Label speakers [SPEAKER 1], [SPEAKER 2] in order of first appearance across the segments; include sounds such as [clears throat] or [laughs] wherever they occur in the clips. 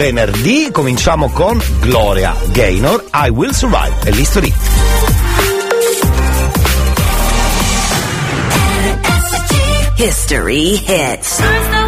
[SPEAKER 1] venerdì cominciamo con Gloria Gaynor, I Will Survive e l'History.
[SPEAKER 2] History Hits.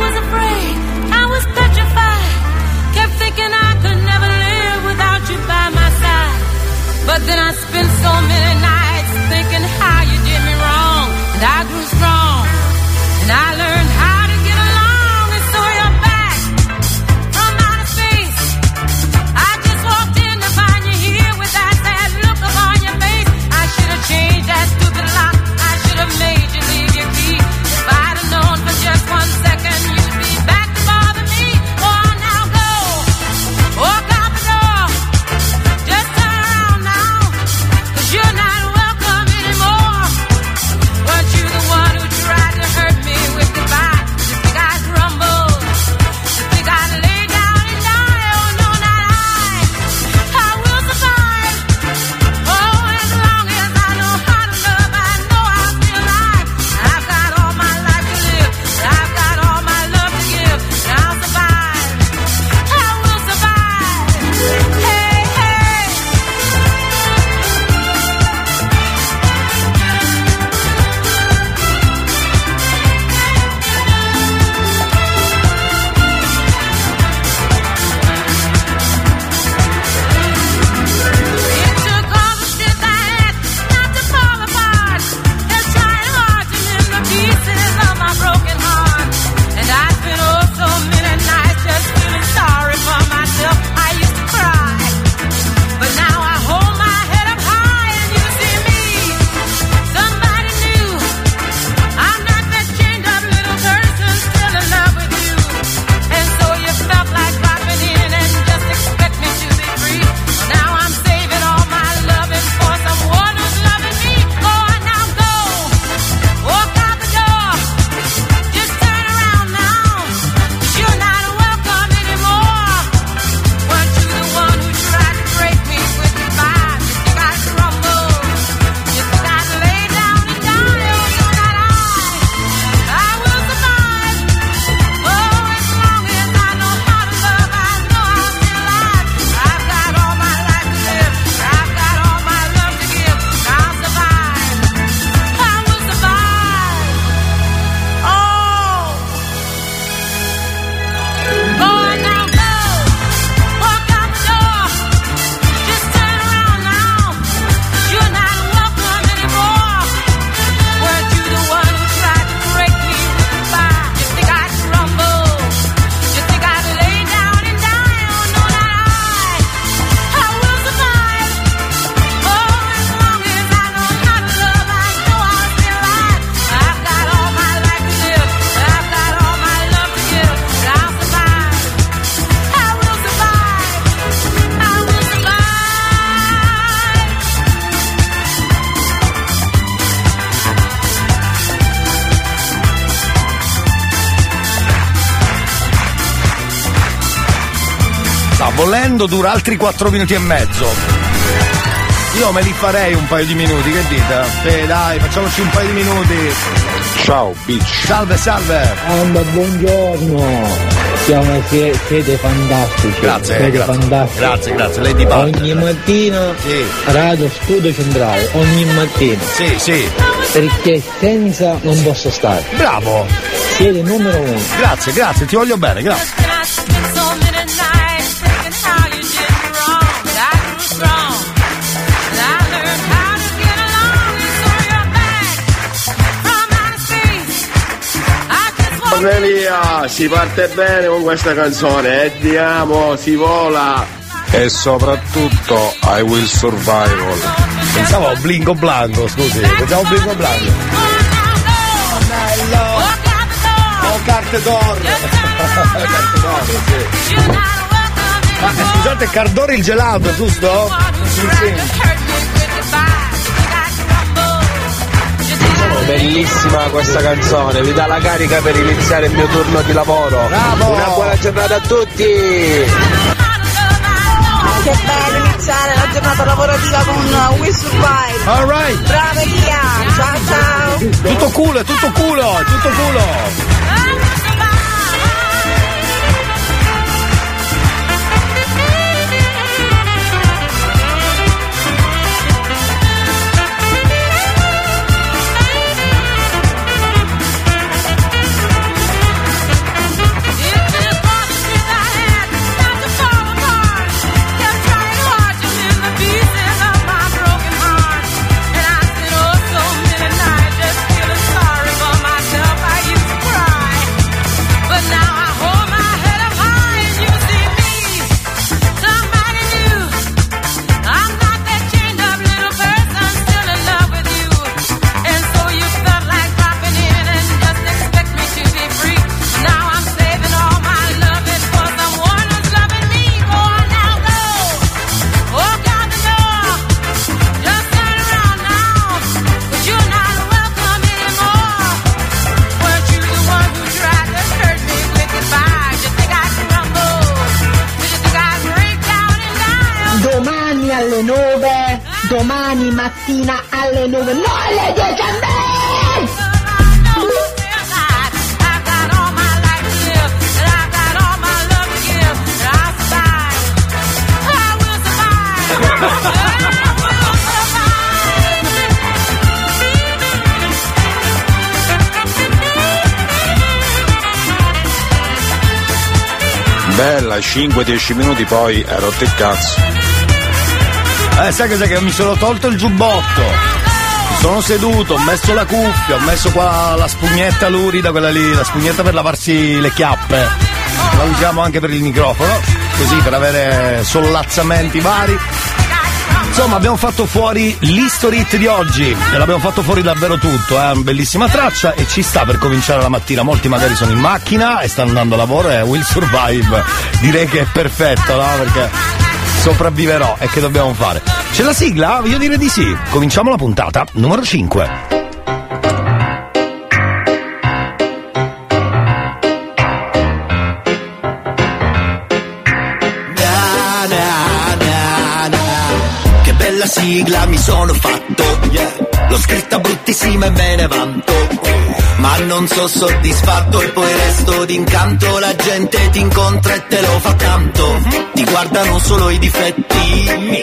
[SPEAKER 1] volendo dura altri 4 minuti e mezzo. Io me li farei un paio di minuti, che dite? Sì, dai, facciamoci un paio di minuti.
[SPEAKER 3] Ciao, bitch.
[SPEAKER 1] Salve, salve.
[SPEAKER 4] Anda, buongiorno. Siamo, siete, fantastici.
[SPEAKER 1] Grazie,
[SPEAKER 4] siete
[SPEAKER 1] grazie.
[SPEAKER 4] Fantastici.
[SPEAKER 1] Grazie, grazie. Lei di parte.
[SPEAKER 4] Ogni mattina
[SPEAKER 1] sì.
[SPEAKER 4] radio studio centrale, ogni mattina.
[SPEAKER 1] Sì, sì.
[SPEAKER 4] Perché senza non posso stare.
[SPEAKER 1] Bravo.
[SPEAKER 4] Siete numero uno.
[SPEAKER 1] Grazie, grazie, ti voglio bene, grazie.
[SPEAKER 5] Torna
[SPEAKER 6] via, si parte bene con questa canzone, e diamo, si vola.
[SPEAKER 3] E soprattutto I Will Survival.
[SPEAKER 1] Pensavo a Blingo Blanco, scusi, pensavo a Blingo Blanco.
[SPEAKER 5] Bello!
[SPEAKER 1] Oh, carte d'oro! carte d'oro, sì. Ma eh, scusate, Cardori il gelato, giusto? Sì, sì.
[SPEAKER 7] bellissima questa canzone, vi dà la carica per iniziare il mio turno di lavoro.
[SPEAKER 1] Bravo.
[SPEAKER 7] Una buona giornata a tutti!
[SPEAKER 8] Che bello iniziare la giornata lavorativa con We Survive!
[SPEAKER 1] Alright!
[SPEAKER 8] Brava Ria! Ciao ciao!
[SPEAKER 1] Tutto culo, tutto culo, tutto culo!
[SPEAKER 2] Alle 9, no alle 10 e mezza!
[SPEAKER 3] Bella, 5-10 minuti poi hai rotto il cazzo.
[SPEAKER 1] Eh, sai cos'è che mi sono tolto il giubbotto? Sono seduto, ho messo la cuffia, ho messo qua la spugnetta lurida, quella lì, la spugnetta per lavarsi le chiappe. La usiamo anche per il microfono, così per avere sollazzamenti vari. Insomma, abbiamo fatto fuori l'History di oggi e l'abbiamo fatto fuori davvero tutto, è eh? bellissima traccia e ci sta per cominciare la mattina. Molti magari sono in macchina e stanno andando a lavoro e Will Survive direi che è perfetto, no? Perché sopravviverò e che dobbiamo fare? C'è la sigla? Io direi di sì. Cominciamo la puntata numero 5.
[SPEAKER 9] Na, na, na, na. Che bella sigla mi sono fatto, yeah. L'ho scritta bruttissima e me ne vanto. Ma non so soddisfatto e poi resto d'incanto. La gente ti incontra e te lo fa tanto. Ti guardano solo i difetti.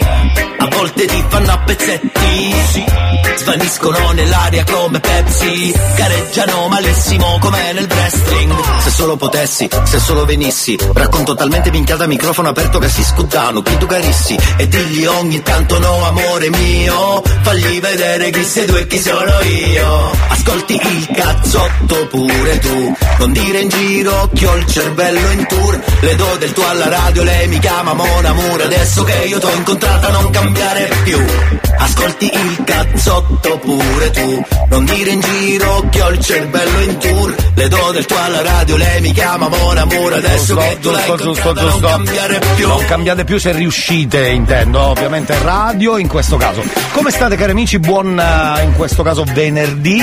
[SPEAKER 9] A volte ti fanno a pezzetti. Svaniscono nell'aria come Pepsi. Gareggiano malissimo come nel wrestling. Se solo potessi, se solo venissi. Racconto talmente minchiata microfono aperto che si scuddano. Chi tu carissi e digli ogni tanto no amore mio. Fagli vedere chi sei tu e chi sono io. Ascolti il cazzotto pure tu. Non dire in giro che ho il cervello in tour. Le do del tuo alla radio, lei mi chiama Mon Amour. Adesso che io t'ho incontrata non cambiare più. Ascolti il cazzotto pure tu. Non dire in giro che ho il cervello in tour. Le do del tuo alla radio, lei mi chiama Mon Amour. Adesso che tu
[SPEAKER 1] giusto, giusto,
[SPEAKER 9] incontrata non
[SPEAKER 1] giusto.
[SPEAKER 9] cambiare più.
[SPEAKER 1] Non cambiate più se riuscite, intendo, ovviamente radio in questo caso. Come state cari amici? Buon eh, in questo caso venerdì,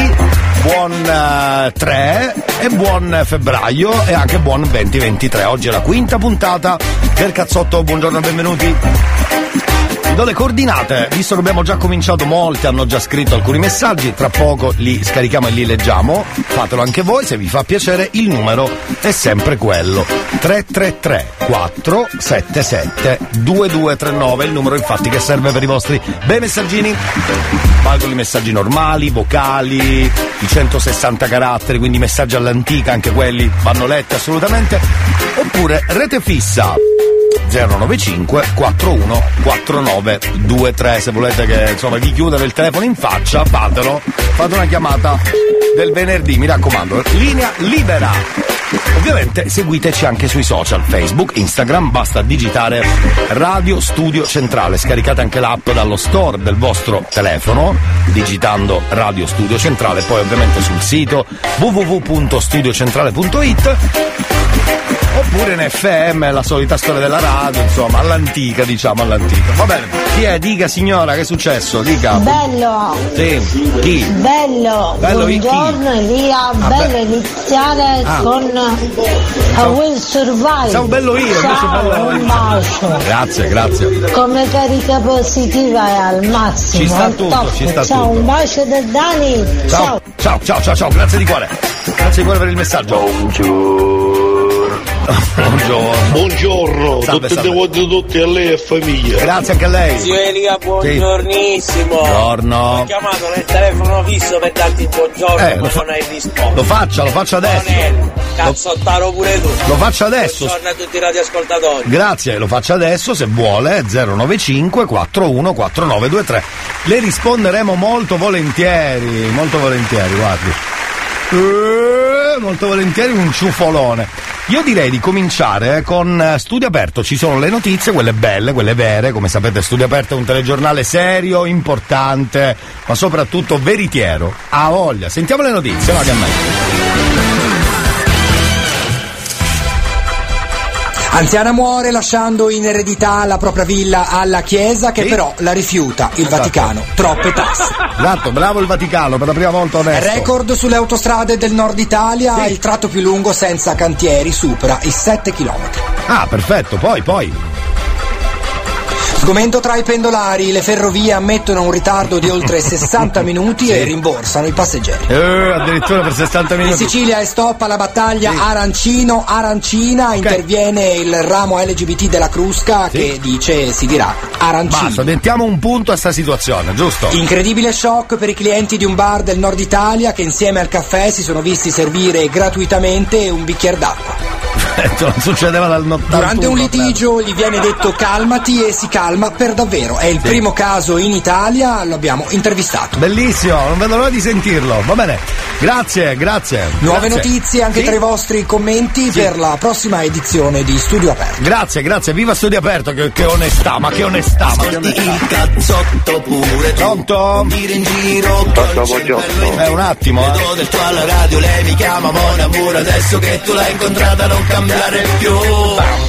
[SPEAKER 1] buon eh, 3 e buon febbraio e anche buon 2023. Oggi è la quinta puntata del cazzotto, buongiorno e benvenuti. Do le coordinate, visto che abbiamo già cominciato, molti hanno già scritto alcuni messaggi, tra poco li scarichiamo e li leggiamo, fatelo anche voi, se vi fa piacere, il numero è sempre quello, 333 477 2239, il numero infatti che serve per i vostri bei messaggini, valgono i messaggi normali, vocali, i 160 caratteri, quindi messaggi all'antica, anche quelli vanno letti assolutamente, oppure rete fissa. 095 41 49 23 se volete che insomma vi chiudere il telefono in faccia fatelo. Fate una chiamata del venerdì mi raccomando. Linea libera. Ovviamente seguiteci anche sui social, Facebook, Instagram, basta digitare Radio Studio Centrale, scaricate anche l'app dallo store del vostro telefono, digitando Radio Studio Centrale, poi ovviamente sul sito www.studiocentrale.it Oppure in FM, la solita storia della radio, insomma, all'antica, diciamo, all'antica. Va bene. Chi è? Dica signora, che è successo? Dica.
[SPEAKER 2] Bello,
[SPEAKER 1] Sì, chi?
[SPEAKER 2] bello,
[SPEAKER 1] Bello di chi?
[SPEAKER 2] buongiorno Elia,
[SPEAKER 1] Ah,
[SPEAKER 2] bello
[SPEAKER 1] beh.
[SPEAKER 2] iniziare
[SPEAKER 1] Ah.
[SPEAKER 2] con A Will Survive.
[SPEAKER 1] Ciao, bello io, invece
[SPEAKER 2] Ciao,
[SPEAKER 1] bello
[SPEAKER 2] un bacio.
[SPEAKER 1] Grazie, grazie.
[SPEAKER 2] Come carica positiva è al massimo.
[SPEAKER 1] Ci sta
[SPEAKER 2] al
[SPEAKER 1] tutto,
[SPEAKER 2] top.
[SPEAKER 1] ci sta
[SPEAKER 2] Ciao,
[SPEAKER 1] tutto.
[SPEAKER 2] un bacio da Dani.
[SPEAKER 1] Ciao, ciao, ciao, ciao, ciao, grazie di cuore. Grazie di cuore per il messaggio. Buongiorno.
[SPEAKER 10] Buongiorno,
[SPEAKER 1] Salve,
[SPEAKER 10] tutti
[SPEAKER 1] salve.
[SPEAKER 10] tutti a lei e famiglia.
[SPEAKER 1] Grazie anche a lei.
[SPEAKER 11] Zio Elia, buongiornissimo.
[SPEAKER 1] Buongiorno.
[SPEAKER 11] Ho chiamato nel telefono fisso per darti il buongiorno,
[SPEAKER 1] Eh,
[SPEAKER 11] ma
[SPEAKER 1] fa-
[SPEAKER 11] non hai risposto.
[SPEAKER 1] Lo faccia, lo faccia adesso.
[SPEAKER 11] Cazzottaro pure tu.
[SPEAKER 1] Lo faccia adesso.
[SPEAKER 11] Buongiorno a tutti i radioascoltatori.
[SPEAKER 1] Grazie, lo faccia adesso se vuole 095 41 4923. Le risponderemo molto volentieri, molto volentieri, guardi. Eh, molto volentieri un ciufolone. Io direi di cominciare con eh, Studio Aperto, ci sono le notizie, quelle belle, quelle vere, come sapete Studio Aperto è un telegiornale serio, importante, ma soprattutto veritiero. Ha voglia, sentiamo le notizie, va che me.
[SPEAKER 12] Anziana muore lasciando in eredità la propria villa alla Chiesa che
[SPEAKER 1] Sì.
[SPEAKER 12] però la rifiuta il
[SPEAKER 1] Esatto.
[SPEAKER 12] Vaticano. Troppe tasse.
[SPEAKER 1] Esatto, bravo il Vaticano, per la prima volta onesto.
[SPEAKER 12] Record sulle autostrade del nord Italia, il tratto più lungo senza cantieri supera i 7 km.
[SPEAKER 1] Ah, perfetto, poi, poi.
[SPEAKER 12] Sgomento tra i pendolari, le ferrovie ammettono un ritardo di oltre 60 minuti e rimborsano i passeggeri.
[SPEAKER 1] Eh, addirittura per 60
[SPEAKER 12] In
[SPEAKER 1] minuti.
[SPEAKER 12] Sicilia è stop alla battaglia arancino, arancina, interviene il ramo LGBT della Crusca che dice si dirà arancino.
[SPEAKER 1] Basta, mettiamo un punto a sta situazione, giusto?
[SPEAKER 12] Incredibile shock per i clienti di un bar del nord Italia che insieme al caffè si sono visti servire gratuitamente un bicchiere d'acqua.
[SPEAKER 1] Non succedeva dal 91.
[SPEAKER 12] Durante un litigio gli viene detto calmati e si calma per davvero. È il primo caso in Italia, lo abbiamo intervistato.
[SPEAKER 1] Bellissimo, non vedo l'ora di sentirlo. Va bene. Grazie, grazie.
[SPEAKER 12] Nuove
[SPEAKER 1] Grazie.
[SPEAKER 12] notizie anche
[SPEAKER 1] Sì.
[SPEAKER 12] tra i vostri commenti per la prossima edizione di Studio Aperto.
[SPEAKER 1] Grazie, grazie, viva Studio Aperto, che, che onestà, ma che onestà, ma che onestà.
[SPEAKER 9] Il cazzotto pure.
[SPEAKER 1] Pronto?
[SPEAKER 9] Dire in giro.
[SPEAKER 1] Eh, un attimo, eh.
[SPEAKER 9] del tuo alla radio, lei mi chiama Mona Amore, adesso che tu l'hai incontrata non cambiare più.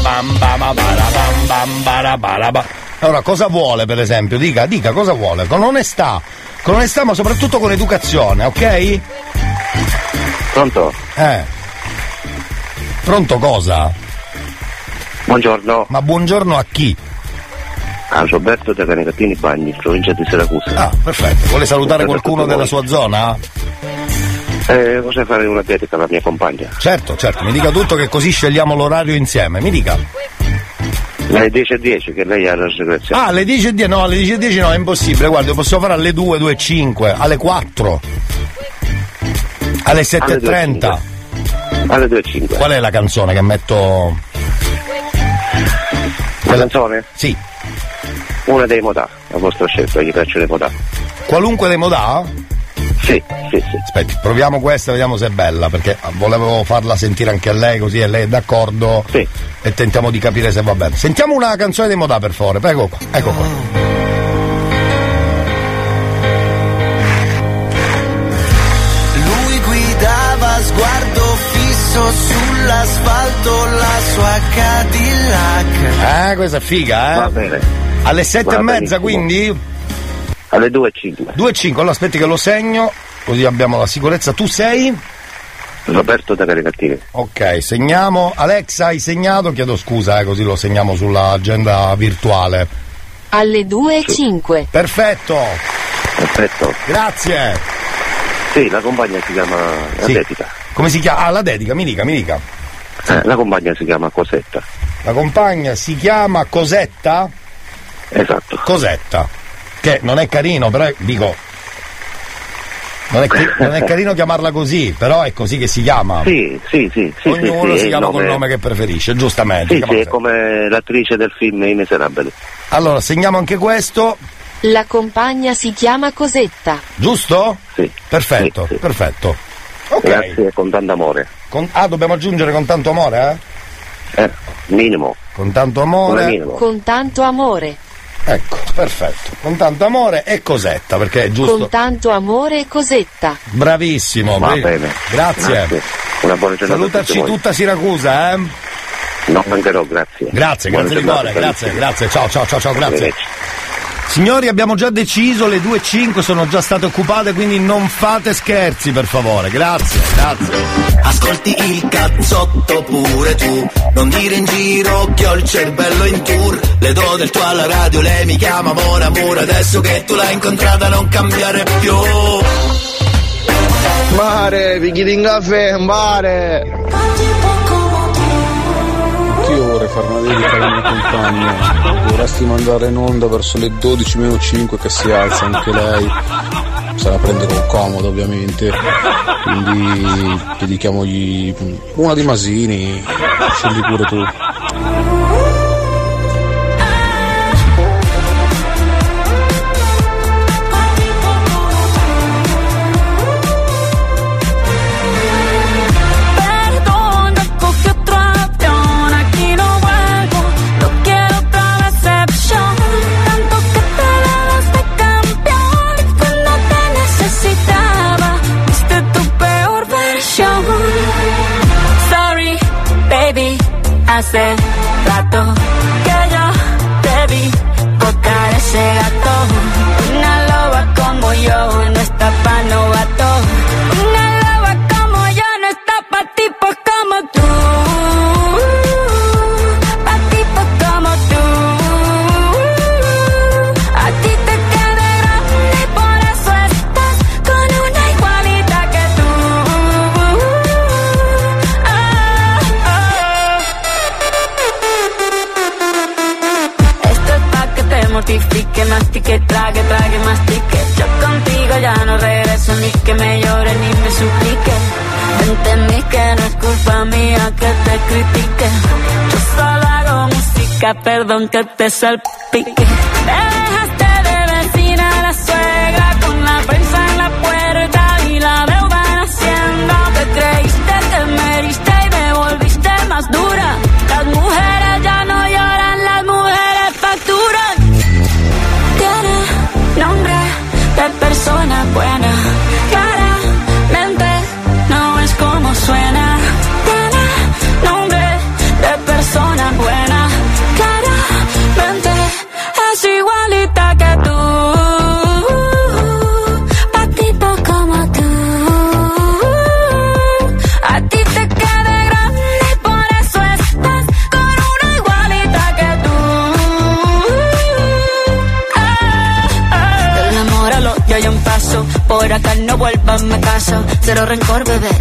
[SPEAKER 1] Bam, bam, bam, bara, bam, bam, bara, bara, ba. Allora, cosa vuole, per esempio? Dica, dica cosa vuole, con onestà. Con onestà, ma soprattutto con educazione, ok?
[SPEAKER 6] Pronto?
[SPEAKER 1] Eh. Pronto cosa?
[SPEAKER 6] Buongiorno.
[SPEAKER 1] Ma buongiorno a chi?
[SPEAKER 6] A Roberto da Canecattini Bagni, provincia di Siracusa.
[SPEAKER 1] Ah, perfetto. Vuole salutare qualcuno della sua zona?
[SPEAKER 6] Eh, vorrei fare una dedica alla mia compagna.
[SPEAKER 1] Certo, certo, mi dica tutto che così scegliamo l'orario insieme. Mi dica.
[SPEAKER 6] Alle 10 e 10 che lei ha la segrezione.
[SPEAKER 1] Ah, alle 10 e 10, no, alle 10 e 10 no, è impossibile. Guarda, possiamo fare alle 2, 2 e 5, alle 4, alle 7 e 30.
[SPEAKER 6] Alle 2 e 5.
[SPEAKER 1] Qual è la canzone che metto?
[SPEAKER 6] La canzone?
[SPEAKER 1] Sì.
[SPEAKER 6] Una dei Modà, la vostra scelta, gli piacciono i Modà.
[SPEAKER 1] Qualunque dei modà?
[SPEAKER 6] Sì, sì, sì.
[SPEAKER 1] Aspetti, proviamo questa, vediamo se è bella, perché volevo farla sentire anche a lei, così e lei è d'accordo.
[SPEAKER 6] Sì.
[SPEAKER 1] E tentiamo di capire se va bene. Sentiamo una canzone dei modà, per favore. Ecco qua, ecco qua.
[SPEAKER 9] Lui guidava sguardo fisso sull'asfalto la sua Cadillac.
[SPEAKER 1] Eh, questa è figa, eh?
[SPEAKER 6] Va bene.
[SPEAKER 1] Alle 7
[SPEAKER 6] Va
[SPEAKER 1] e mezza,
[SPEAKER 6] benissimo.
[SPEAKER 1] quindi?
[SPEAKER 6] Alle 2 e 5.
[SPEAKER 1] 2 e 5, allora aspetti che lo segno, così abbiamo la sicurezza. Tu sei?
[SPEAKER 6] Roberto da Canecattini.
[SPEAKER 1] Ok, segniamo. Alexa, hai segnato? Chiedo scusa, eh, così lo segniamo sull'agenda virtuale.
[SPEAKER 13] Alle 2 e 5.
[SPEAKER 1] Perfetto,
[SPEAKER 6] Perfetto.
[SPEAKER 1] grazie.
[SPEAKER 6] Sì, la compagna si chiama la
[SPEAKER 1] Sì.
[SPEAKER 6] dedica.
[SPEAKER 1] Come si chiama? Ah, la dedica, mi dica, mi dica.
[SPEAKER 6] Eh, la compagna si chiama Cosetta.
[SPEAKER 1] La compagna si chiama Cosetta?
[SPEAKER 6] Esatto.
[SPEAKER 1] Cosetta. Che non è carino, però dico. Non è, [laughs] non è carino chiamarla così, però è così che si chiama.
[SPEAKER 6] Sì, sì, sì. sì
[SPEAKER 1] Ognuno
[SPEAKER 6] sì, sì,
[SPEAKER 1] si chiama col nome che preferisce, giustamente.
[SPEAKER 6] Sì, sì, è come l'attrice del film I Miserabili.
[SPEAKER 1] Allora, segniamo anche questo,
[SPEAKER 13] La compagna si chiama Cosetta.
[SPEAKER 1] giusto?
[SPEAKER 6] Sì.
[SPEAKER 1] Perfetto, perfetto. Ok.
[SPEAKER 6] Grazie, con tanto amore.
[SPEAKER 1] Con- ah, dobbiamo aggiungere con tanto amore, eh?
[SPEAKER 6] Eh, minimo.
[SPEAKER 1] Con tanto amore.
[SPEAKER 6] minimo.
[SPEAKER 13] Con tanto amore.
[SPEAKER 1] Ecco, perfetto. Con tanto amore e Cosetta, perché è giusto.
[SPEAKER 13] Con tanto amore Cosetta.
[SPEAKER 1] Bravissimo,
[SPEAKER 6] Va bene.
[SPEAKER 1] Grazie.
[SPEAKER 6] Grazie. Una buona giornata
[SPEAKER 1] Salutaci tutta Siracusa, eh?
[SPEAKER 6] Non mancherò, grazie.
[SPEAKER 1] Grazie,
[SPEAKER 6] Buona
[SPEAKER 1] grazie di cuore, grazie, grazie. Ciao, ciao, ciao, ciao, grazie. Signori, abbiamo già deciso, le 2.05 sono già state occupate, quindi non fate scherzi, per favore. Grazie, grazie.
[SPEAKER 9] Ascolti il cazzotto pure tu, non dire in giro che ho il cervello in tour. Le do del tuo alla radio, lei mi chiama Mon Amore, adesso che tu l'hai incontrata non cambiare più.
[SPEAKER 7] Mare, picchiati in caffè, mare.
[SPEAKER 3] Vorrei fare una dedica alla mia compagna. Dovresti mandare in onda verso le 12 meno 5 che si alza anche lei. Se la prende con comodo ovviamente. Quindi dedichiamogli una di Masini. Scegli pure tu.
[SPEAKER 5] sé.
[SPEAKER 14] Mortifique, mastique, trague, trague, mastique. Yo contigo ya no regreso ni que me llore ni me suplique. Entendí que no es culpa mía que te critique. Yo solo hago música, perdón que te salpique. Dejaste de vecina a la suegra con la prensa en la puerta y la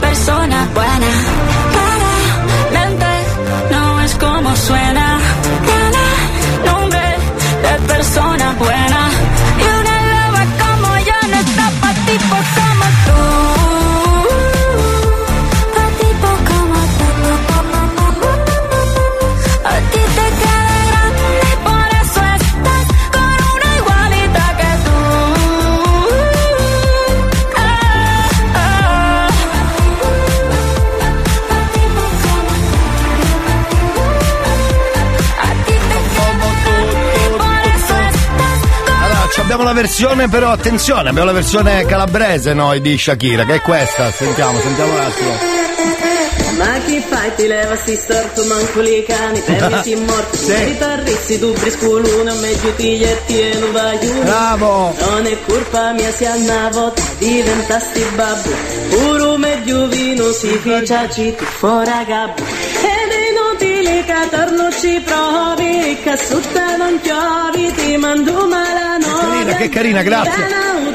[SPEAKER 14] persona buena. Claramente no es como suena. Tiene nombre de persona buena.
[SPEAKER 1] Versione, però attenzione, abbiamo la versione calabrese noi di Shakira, che è questa. Sentiamo, sentiamo un attimo.
[SPEAKER 15] Ma chi fai ti leva sti storto manco li cani per [laughs] me si morti
[SPEAKER 1] Sì.
[SPEAKER 15] riparrissi tu brisculuna meglio tiglietti e non vai
[SPEAKER 1] Bravo.
[SPEAKER 15] non è colpa mia se a volta diventasti babbo pure meglio vino si ficciaci tu fuori gabbo che torno ci provi che su te non chiovi ti mando malanotte
[SPEAKER 1] carina, che carina, grazie.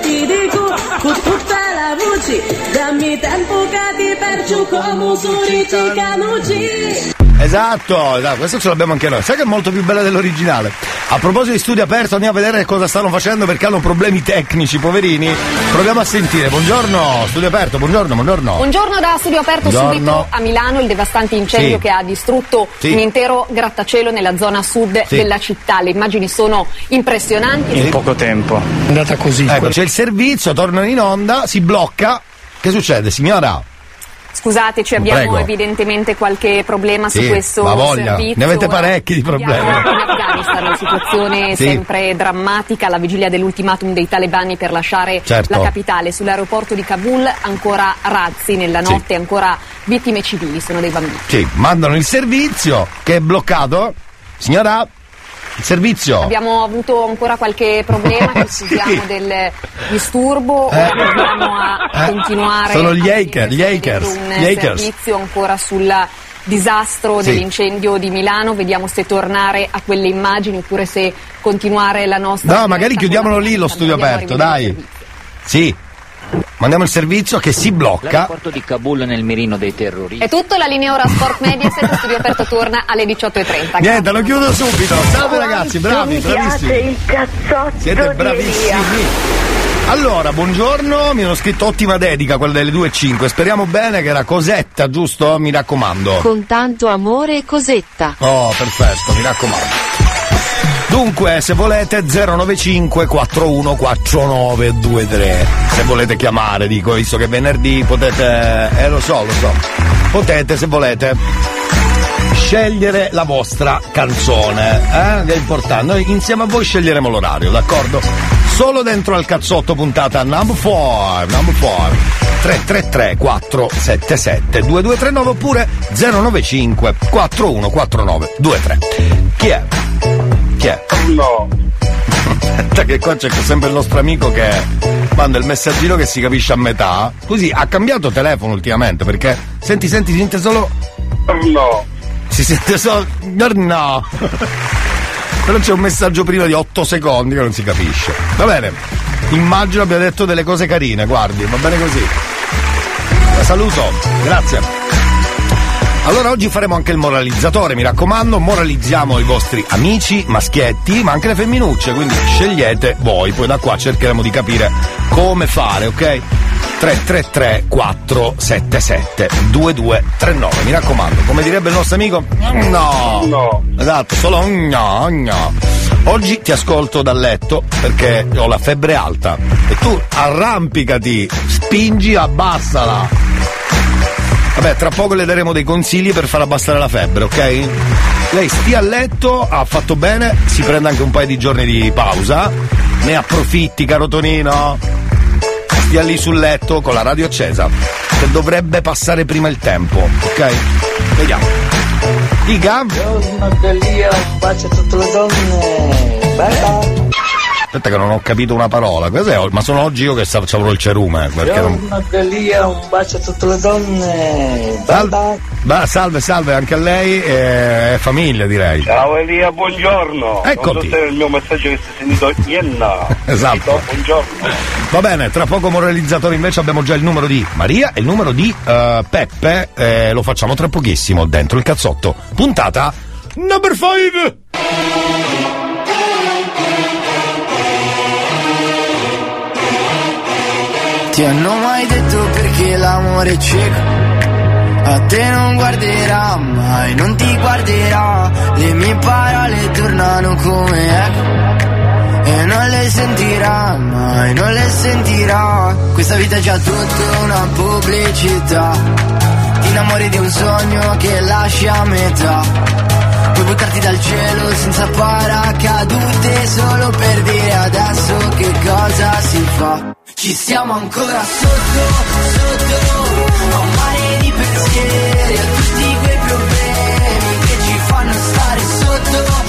[SPEAKER 15] ti dico con tutta la voce dammi tempo che ti percio come surici canucci
[SPEAKER 1] Esatto, esatto, questo ce l'abbiamo anche noi. Sai che è molto più bella dell'originale. A proposito di studio aperto, andiamo a vedere cosa stanno facendo perché hanno problemi tecnici, poverini. Proviamo a sentire. Buongiorno, studio aperto, buongiorno, buongiorno.
[SPEAKER 16] Buongiorno da Studio Aperto
[SPEAKER 1] Buongiorno.
[SPEAKER 16] subito a Milano, il devastante incendio
[SPEAKER 1] Sì.
[SPEAKER 16] che ha distrutto
[SPEAKER 1] Sì.
[SPEAKER 16] un intero grattacielo nella zona sud
[SPEAKER 1] Sì.
[SPEAKER 16] della città. Le immagini sono impressionanti.
[SPEAKER 1] In poco tempo. È andata così. Ecco, c'è il servizio, tornano in onda, si blocca. Che succede, signora?
[SPEAKER 16] Scusateci, abbiamo
[SPEAKER 1] Prego.
[SPEAKER 16] evidentemente qualche problema su
[SPEAKER 1] Sì,
[SPEAKER 16] questo
[SPEAKER 1] ma voglia.
[SPEAKER 16] servizio.
[SPEAKER 1] Ne avete
[SPEAKER 16] Ora
[SPEAKER 1] parecchi di problemi.
[SPEAKER 16] In Afghanistan, una situazione
[SPEAKER 1] Sì.
[SPEAKER 16] sempre drammatica alla vigilia dell'ultimatum dei talebani per lasciare
[SPEAKER 1] Certo.
[SPEAKER 16] la capitale. Sull'aeroporto di Kabul ancora razzi nella
[SPEAKER 1] Sì.
[SPEAKER 16] notte, ancora vittime civili, sono dei bambini.
[SPEAKER 1] Sì, mandano il servizio che è bloccato. Signora, servizio.
[SPEAKER 16] Abbiamo avuto ancora qualche problema, ci scusiamo del disturbo,
[SPEAKER 1] Eh.
[SPEAKER 16] proviamo a
[SPEAKER 1] Eh.
[SPEAKER 16] continuare
[SPEAKER 1] Sono gli hacker, gli hackers,
[SPEAKER 16] un
[SPEAKER 1] gli hackers.
[SPEAKER 16] servizio ancora sul disastro
[SPEAKER 1] Sì.
[SPEAKER 16] dell'incendio di Milano, vediamo se tornare a quelle immagini oppure se continuare la nostra
[SPEAKER 1] No, magari chiudiamolo lì lo studio aperto, dai. Sì. Mandiamo il servizio che si blocca.
[SPEAKER 17] L'aeroporto di Kabul nel mirino dei terroristi.
[SPEAKER 16] È tutto, la linea ora Sport Mediaset, studio aperto torna alle 18.30.
[SPEAKER 1] Niente, lo chiudo subito. Salve ragazzi, bravi, bravissimi.
[SPEAKER 16] il cazzotto
[SPEAKER 1] Siete bravissimi. Allora, buongiorno, mi hanno scritto ottima dedica, quella delle 2 e 5. Speriamo bene che era Cosetta, giusto? Mi raccomando.
[SPEAKER 13] Con tanto amore e cosetta.
[SPEAKER 1] Oh, perfetto, mi raccomando. Dunque, se volete 095 414923. Se volete chiamare, dico, visto che è venerdì potete eh lo so, lo so. Potete se volete scegliere la vostra canzone, eh? È importante. Noi insieme a voi sceglieremo l'orario, d'accordo? Solo dentro al cazzotto puntata number 4, number 4. 333 477 2239 oppure 095 4149 23. Chi è? Chi è?
[SPEAKER 10] No. [laughs]
[SPEAKER 1] che qua c'è sempre il nostro amico che manda il messaggino che si capisce a metà. Così ha cambiato telefono ultimamente perché senti, senti, si sente solo.
[SPEAKER 10] No.
[SPEAKER 1] Si sente solo. No. Però c'è un messaggio prima di 8 secondi che non si capisce. Va bene. Immagino abbia detto delle cose carine, guardi, va bene così. La saluto, grazie. Allora oggi faremo anche il moralizzatore, mi raccomando, moralizziamo i vostri amici maschietti, ma anche le femminucce, quindi scegliete voi, poi da qua cercheremo di capire come fare, ok? 333 477 2239 mi raccomando come direbbe il nostro amico no
[SPEAKER 10] No.
[SPEAKER 1] esatto solo no no oggi ti ascolto dal letto perché ho la febbre alta e tu arrampicati spingi abbassala Vabbè, tra poco le daremo dei consigli per far abbassare la febbre, ok? Lei stia a letto, ha fatto bene, si prende anche un paio di giorni di pausa, ne approfitti, caro Tonino. Stia lì sul letto con la radio accesa, che dovrebbe passare prima il tempo, ok? Vediamo.
[SPEAKER 4] Una gallia, un bacio a tutte le donne. Bye.
[SPEAKER 1] Aspetta che non ho capito una parola. Cos'è? Ma sono oggi io che c'avrò il cerume. Perché non...
[SPEAKER 4] Una gallia, un bacio a tutte le donne.
[SPEAKER 1] Salve. Ba- salve, salve anche a lei e famiglia direi.
[SPEAKER 10] Ciao Elia, buongiorno.
[SPEAKER 1] Eccoti.
[SPEAKER 10] Non so se è il mio messaggio che si è sentito Ienna. [laughs]
[SPEAKER 1] Esatto.
[SPEAKER 10] Buongiorno.
[SPEAKER 1] Va bene, tra poco moralizzatori invece abbiamo già il numero di Maria e il numero di eh, Peppe. eh, lo facciamo tra pochissimo dentro il cazzotto. Puntata number 5!
[SPEAKER 18] Ti hanno mai detto perché l'amore è cieco? A te non guarderà mai, non ti guarderà. Le mie parole tornano come eco. E non le sentirà mai, non le sentirà. Questa vita è già tutta una pubblicità. Ti innamori di un sogno che lasci a metà. Puoi buttarti dal cielo senza paracadute solo per dire adesso che cosa si fa. Ci siamo ancora sotto, sotto, a un mare di pensieri, a tutti quei problemi che ci fanno stare sotto,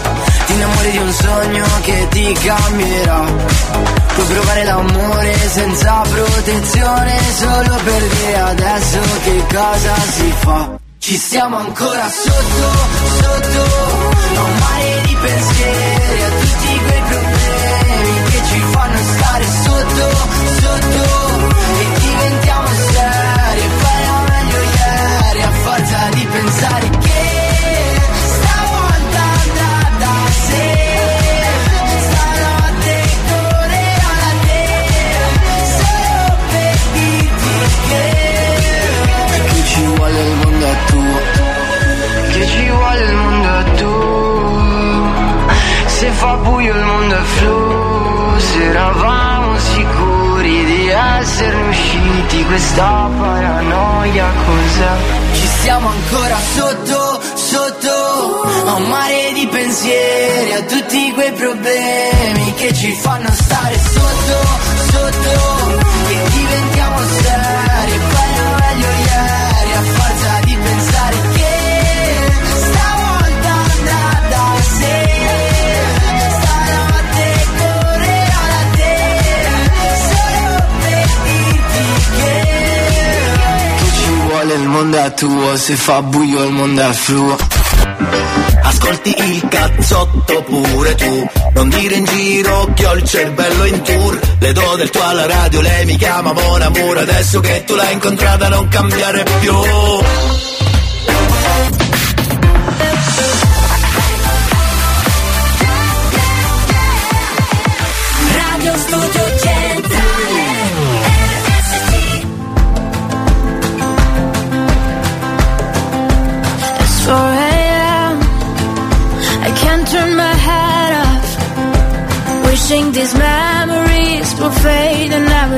[SPEAKER 18] Ti innamori di un sogno che ti cambierà. Puoi provare l'amore senza protezione solo per dire adesso che cosa si fa. Ci stiamo ancora sotto, sotto, a un mare di pensieri, a tutti quei problemi che ci fanno stare sotto, sotto, e diventiamo seri, e era meglio ieri, a forza di pensare che vuole il mondo è tuo, che ci vuole il mondo è tuo. Se fa buio il mondo è flu, se eravamo sicuri di essere usciti, questa paranoia cos'è? Ci stiamo ancora sotto, sotto, a un mare di pensieri, a tutti quei problemi che ci fanno stare sotto, sotto, e diventiamo vuole il mondo è tuo, se fa buio il mondo è fluo.
[SPEAKER 9] Ascolti il cazzotto pure tu Non dire in giro che ho il cervello in tour. Le do del tuo alla radio, lei mi chiama Mon Amour. Adesso che tu l'hai incontrata non cambiare più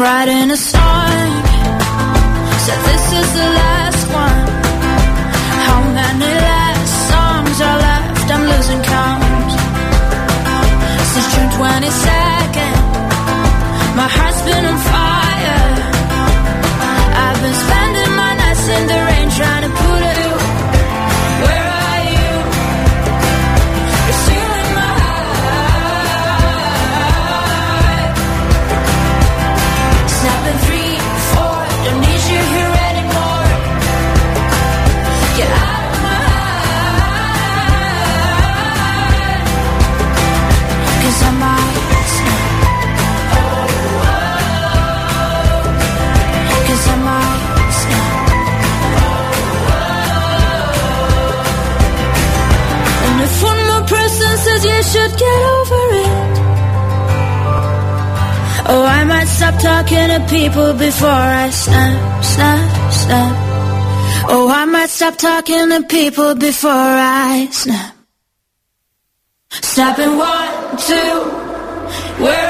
[SPEAKER 5] I'm writing a song. So this is the last one. How many last songs are left? I'm losing count. Since June 22nd, my heart's been on fire. Stop talking to people before I snap, snap, snap. Oh, I might stop talking to people before I snap. Snapping one, two. Where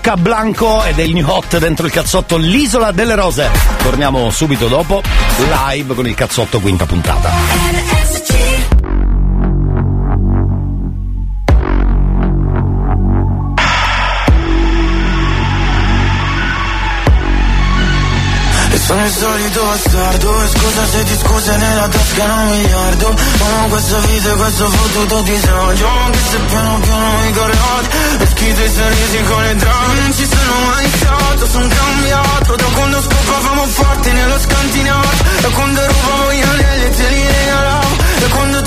[SPEAKER 1] Tocca a Blanco ed è il new hot dentro il cazzotto L'isola delle rose. Torniamo subito dopo, live con il cazzotto quinta puntata.
[SPEAKER 19] Solito bastardo E scusa se ti scuse nella tasca era un miliardo Amo questa vita e questo fottuto disagio Anche se piano piano mi corrodi schifo i sorrisi con le drame Non ci sono mai stato, sono cambiato. Da quando scopavamo forti nello scantinato Da quando rubavo gli anelli e te li regalavo Da quando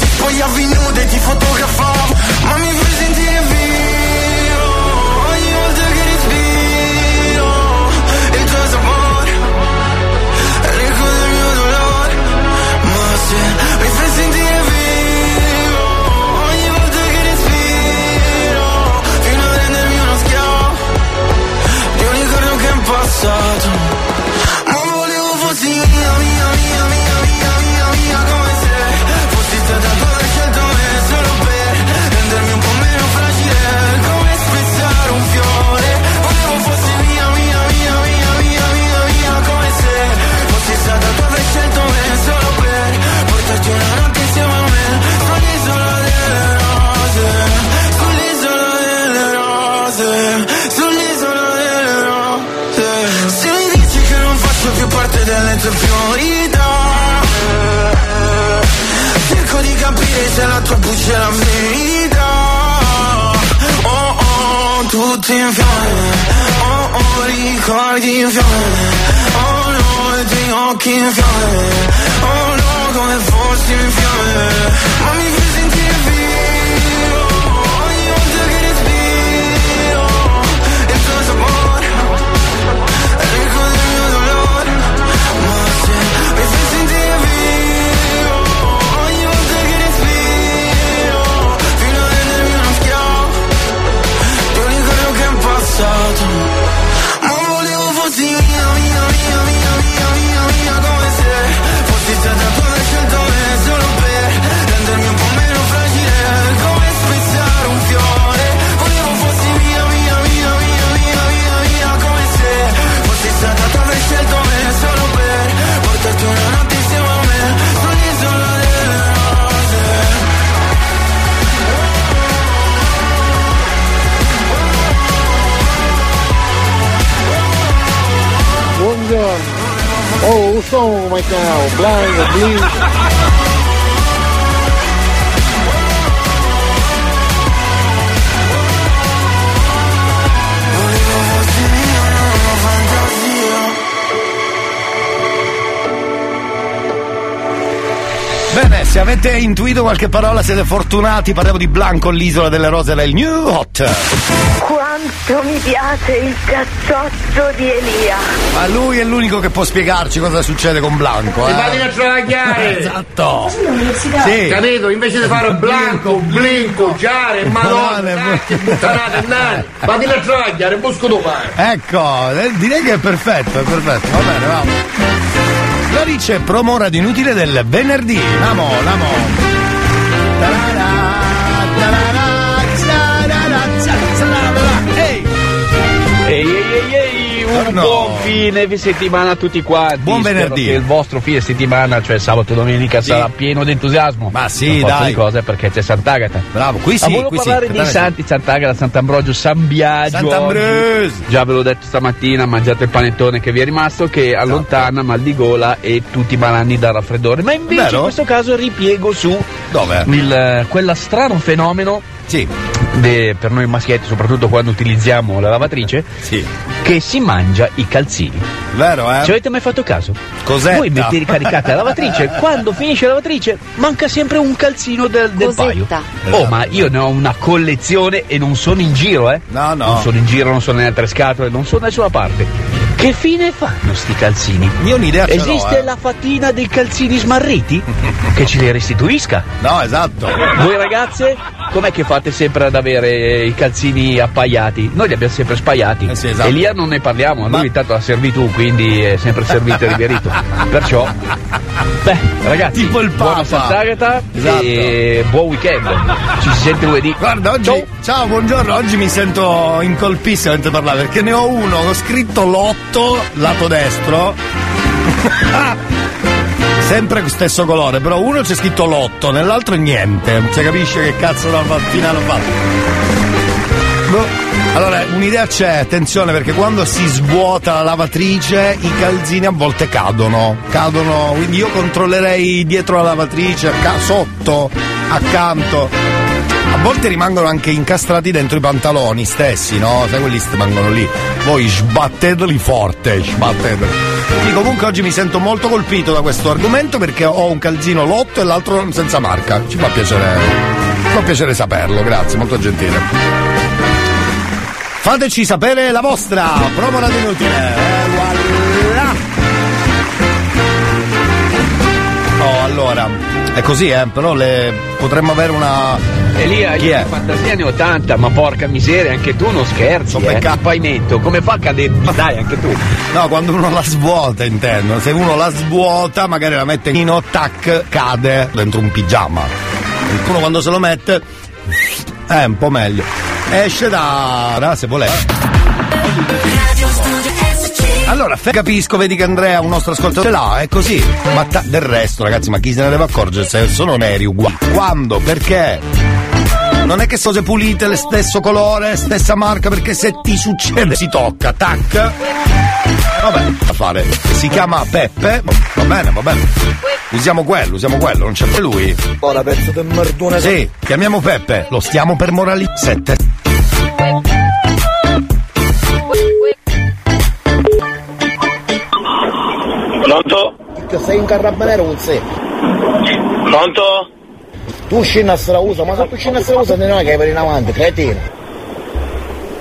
[SPEAKER 1] intuito qualche parola siete fortunati, parliamo di Blanco, l'isola delle rose del New Hot.
[SPEAKER 20] Quanto mi piace il cazzotto di Elia.
[SPEAKER 1] Ma lui è l'unico che può spiegarci cosa succede con Blanco,
[SPEAKER 6] Ti
[SPEAKER 1] eh?
[SPEAKER 6] fate a travagliare!
[SPEAKER 1] Esatto!
[SPEAKER 6] Sì. Capito? Invece di fare blanco, blinco, giare, madonna, cacchio, puttanate, nane, vatti a travagliare, busco tu pane.
[SPEAKER 1] Ecco, eh, direi che è perfetto, è perfetto. Va bene, vamo. Lorice promo radio inutile del venerdì. Namo, namo. tarara.
[SPEAKER 21] Fine di settimana a tutti quanti.
[SPEAKER 1] Buon
[SPEAKER 21] Spero
[SPEAKER 1] venerdì.
[SPEAKER 21] che il vostro fine settimana, cioè sabato e domenica, sarà pieno di entusiasmo.
[SPEAKER 1] Ma sì,
[SPEAKER 21] forza
[SPEAKER 1] dai.
[SPEAKER 21] di cose perché c'è Sant'Agata.
[SPEAKER 1] Bravo, qui sì,
[SPEAKER 21] Ma volevo
[SPEAKER 1] qui sì,
[SPEAKER 21] parlare
[SPEAKER 1] sì.
[SPEAKER 21] santi, Sant'Agata, Sant'Ambrogio, San Biagio.
[SPEAKER 1] Sant'Ambrogio.
[SPEAKER 21] Già ve l'ho detto stamattina, mangiate il panettone che vi è rimasto, che allontana mal di gola e tutti i malanni da raffreddore. Ma invece
[SPEAKER 1] Vero?
[SPEAKER 21] in questo caso ripiego su
[SPEAKER 1] Dove?
[SPEAKER 21] il, quella strano fenomeno
[SPEAKER 1] Sì.
[SPEAKER 21] de- per noi maschietti, soprattutto quando utilizziamo la lavatrice,
[SPEAKER 1] Sì.
[SPEAKER 21] che si mangia i calzini.
[SPEAKER 1] Vero, eh?
[SPEAKER 21] Ci avete mai fatto caso?
[SPEAKER 1] Cos'è?
[SPEAKER 21] Voi mettete caricata la lavatrice, [laughs] quando finisce la lavatrice manca sempre un calzino del, del paio.
[SPEAKER 13] Cosetta.
[SPEAKER 21] Oh, ma io ne ho una collezione e non sono in giro, eh?
[SPEAKER 1] No, no.
[SPEAKER 21] Non sono in giro, non sono nelle altre scatole, non sono da nessuna parte. Che fine fanno sti calzini?
[SPEAKER 1] Io un'idea ce l'ho,
[SPEAKER 21] Esiste
[SPEAKER 1] eh.
[SPEAKER 21] la fatina dei calzini smarriti? [laughs] che ce li restituisca?
[SPEAKER 1] No, esatto.
[SPEAKER 21] Voi ragazze, com'è che fate sempre ad avere i calzini appaiati? Noi li abbiamo sempre spaiati.
[SPEAKER 1] Eh sì, esatto.
[SPEAKER 21] Elia non ne parliamo, a
[SPEAKER 1] Ma-
[SPEAKER 21] lui intanto la servitù, quindi è sempre servito e riverito. Perciò, beh, ragazzi,
[SPEAKER 1] Tipo il
[SPEAKER 21] buona
[SPEAKER 1] Papa.
[SPEAKER 21] Sant'Agata
[SPEAKER 1] Esatto.
[SPEAKER 21] e buon weekend. Ci si sente lunedì.
[SPEAKER 1] Guarda, oggi. Ciao. buongiorno. Oggi mi sento incolpissimo mentre parlare perché ne ho uno, ho scritto l'otto, lato destro. [laughs] Sempre stesso colore, però uno c'è scritto l'otto, nell'altro niente. Non si capisce che cazzo la mattina hanno fatto. Boh. Allora, un'idea c'è, attenzione, perché quando si svuota la lavatrice i calzini a volte cadono. Cadono, quindi io controllerei dietro la lavatrice, sotto, accanto. A volte rimangono anche incastrati dentro i pantaloni stessi, no? Sai quelli rimangono lì. Voi sbatteteli forte, sbatteteli. Quindi comunque oggi mi sento molto colpito da questo argomento perché ho un calzino lotto e l'altro senza marca. Ci fa piacere. Fa piacere saperlo, grazie, molto gentile. Fateci sapere la vostra promo radio inutile. Eh, voilà. Oh, allora, è così, eh, però le potremmo avere una.
[SPEAKER 21] Elia,
[SPEAKER 1] Chi
[SPEAKER 21] io
[SPEAKER 1] è?
[SPEAKER 21] di fantasia ne ho tanta, ma porca miseria, anche tu non scherzi,
[SPEAKER 1] Sono
[SPEAKER 21] eh.
[SPEAKER 1] peccato.
[SPEAKER 21] Pavimento, come fa a cadere? Dai, anche tu.
[SPEAKER 1] No, quando uno la svuota intendo. Se uno la svuota, magari la mette in tac, cade dentro un pigiama. Uno quando se lo mette. È un po' meglio. Esce da. da se volete. Allora, fe- capisco, vedi che Andrea, un nostro ascoltatore, ce l'ha, è così. Ma ta- del resto, ragazzi, ma chi se ne deve accorgere se sono neri uguali? Quando? Perché? Non è che cose pulite, lo stesso colore, stessa marca, perché se ti succede si tocca, tac. Vabbè, da fare. Si chiama Peppe. Va bene, va bene. Usiamo quello, usiamo quello, non c'è per lui.
[SPEAKER 12] Ora pezzo del merdone.
[SPEAKER 1] Sì, chiamiamo Peppe. Lo stiamo per morali 7.
[SPEAKER 22] Pronto?
[SPEAKER 23] Che sei in carabiniere con sé.
[SPEAKER 22] Pronto?
[SPEAKER 23] Tu scendi a Strausa, ma se tu scendi a Strausa non è che vai in avanti, cretino.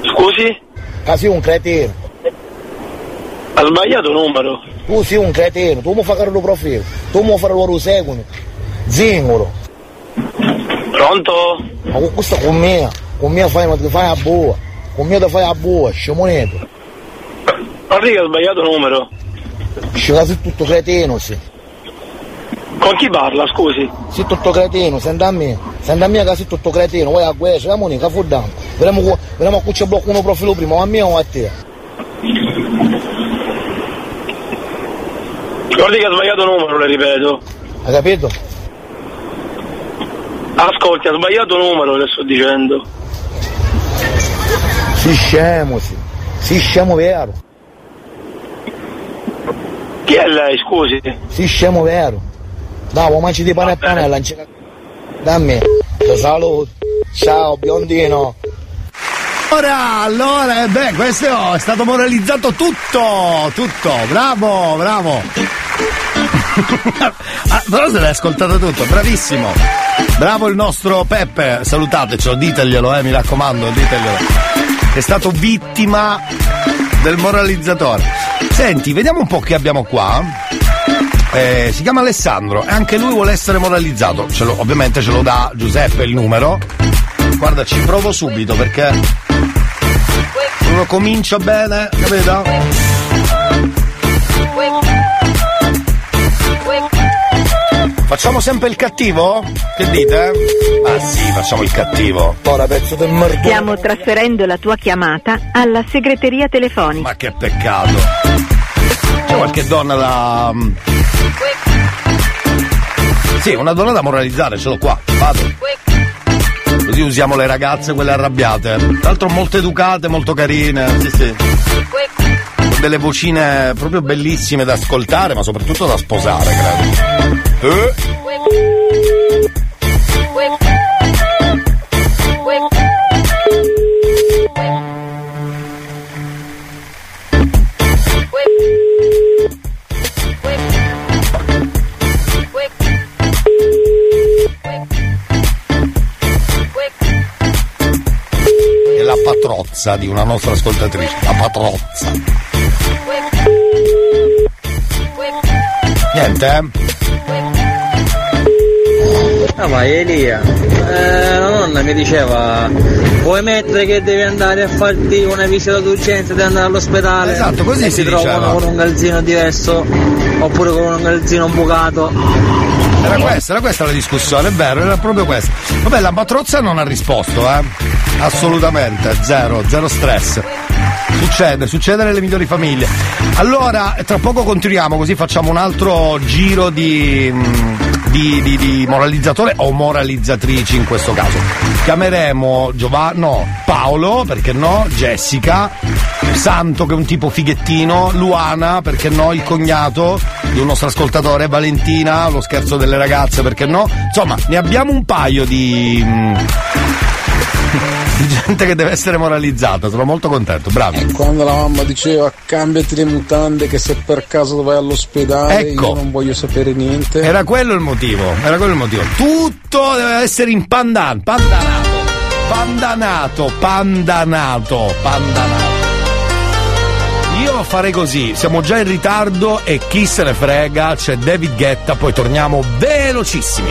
[SPEAKER 22] Scusi?
[SPEAKER 23] Che sei un cretino.
[SPEAKER 22] Ha sbagliato numero.
[SPEAKER 23] Tu sei un cretino, tu mi fai fare il profilo, tu mi fai il seguito. Zingolo.
[SPEAKER 22] Pronto?
[SPEAKER 23] Ma con questo con me, con me fai, fai a boa, con me ti fai a boa, sciamoneto.
[SPEAKER 22] Guardi che ha sbagliato numero.
[SPEAKER 23] Sei tutto cretino, sì.
[SPEAKER 22] Con chi parla, scusi?
[SPEAKER 23] Sei tutto cretino, senti a me, senti a me che sei tutto cretino, vai a guerra, la monica. Vediamo, qua- vediamo a cui ci blocca uno profilo prima, a me o a te.
[SPEAKER 22] Guardi che ha sbagliato numero, le ripeto.
[SPEAKER 23] Hai capito?
[SPEAKER 22] Ascolti, ha sbagliato numero, le sto dicendo.
[SPEAKER 23] Sei scemo, sì. Sei scemo vero.
[SPEAKER 22] Chi è lei, scusi?
[SPEAKER 23] Sei scemo vero. Dai, mangi di pane e panella, non c'è- Dammi. Ti saluto. Ciao, biondino.
[SPEAKER 1] Ora, allora, eh, beh, questo è stato moralizzato tutto, tutto, bravo, bravo. [laughs] Ah, però se l'hai ascoltato tutto, bravissimo. Bravo il nostro Peppe, salutatecelo, diteglielo, eh, mi raccomando, diteglielo. È stato vittima del moralizzatore. Senti, vediamo un po' chi abbiamo qua. Eh, si chiama Alessandro e anche lui vuole essere moralizzato. Ce lo- ovviamente ce lo dà Giuseppe il numero. Guarda, ci provo subito perché uno comincia bene, capito? Facciamo sempre il cattivo? Che dite? Ma sì, facciamo il cattivo.
[SPEAKER 23] Ora pezzo del merda.
[SPEAKER 24] Stiamo trasferendo la tua chiamata alla segreteria telefonica.
[SPEAKER 1] Ma che peccato. C'è qualche donna da. Sì, una donna da moralizzare, ce l'ho qua. Vado. Così usiamo le ragazze, quelle arrabbiate. Tra l'altro molto educate, molto carine. Sì, sì. Delle vocine proprio bellissime da ascoltare, ma soprattutto da sposare, credo. Eh? Patrozza di una nostra ascoltatrice. La patrozza. Niente, eh?
[SPEAKER 11] Ah ma Elia, eh, la nonna mi diceva vuoi mettere che devi andare a farti una visita d'urgenza devi andare all'ospedale
[SPEAKER 1] Esatto, così
[SPEAKER 11] e
[SPEAKER 1] si
[SPEAKER 11] ti trovano con un calzino diverso oppure con un calzino bucato
[SPEAKER 1] Era questa, era questa la discussione, è vero, era proprio questa. Vabbè, la patrozza non ha risposto, eh? Assolutamente, zero, zero stress. Succede, succede nelle migliori famiglie. Allora, tra poco continuiamo, così facciamo un altro giro di, mm, di, di- di moralizzatore o moralizzatrici in questo caso. Chiameremo Giovanni, no, Paolo, perché no, Jessica, Santo che è un tipo fighettino, Luana, perché no, il cognato di un nostro ascoltatore, Valentina, lo scherzo delle ragazze, perché no? Insomma, ne abbiamo un paio di. Di gente che deve essere moralizzata, sono molto contento, bravi.
[SPEAKER 3] Quando la mamma diceva cambiati le mutande che se per caso vai all'ospedale
[SPEAKER 1] Ecco.
[SPEAKER 3] io non voglio sapere niente.
[SPEAKER 1] Era quello il motivo, era quello il motivo. Tutto deve essere in pandan, pandanato, pandanato, pandanato, pandanato. Io farei così, siamo già in ritardo e chi se ne frega, c'è David Guetta, poi torniamo velocissimi.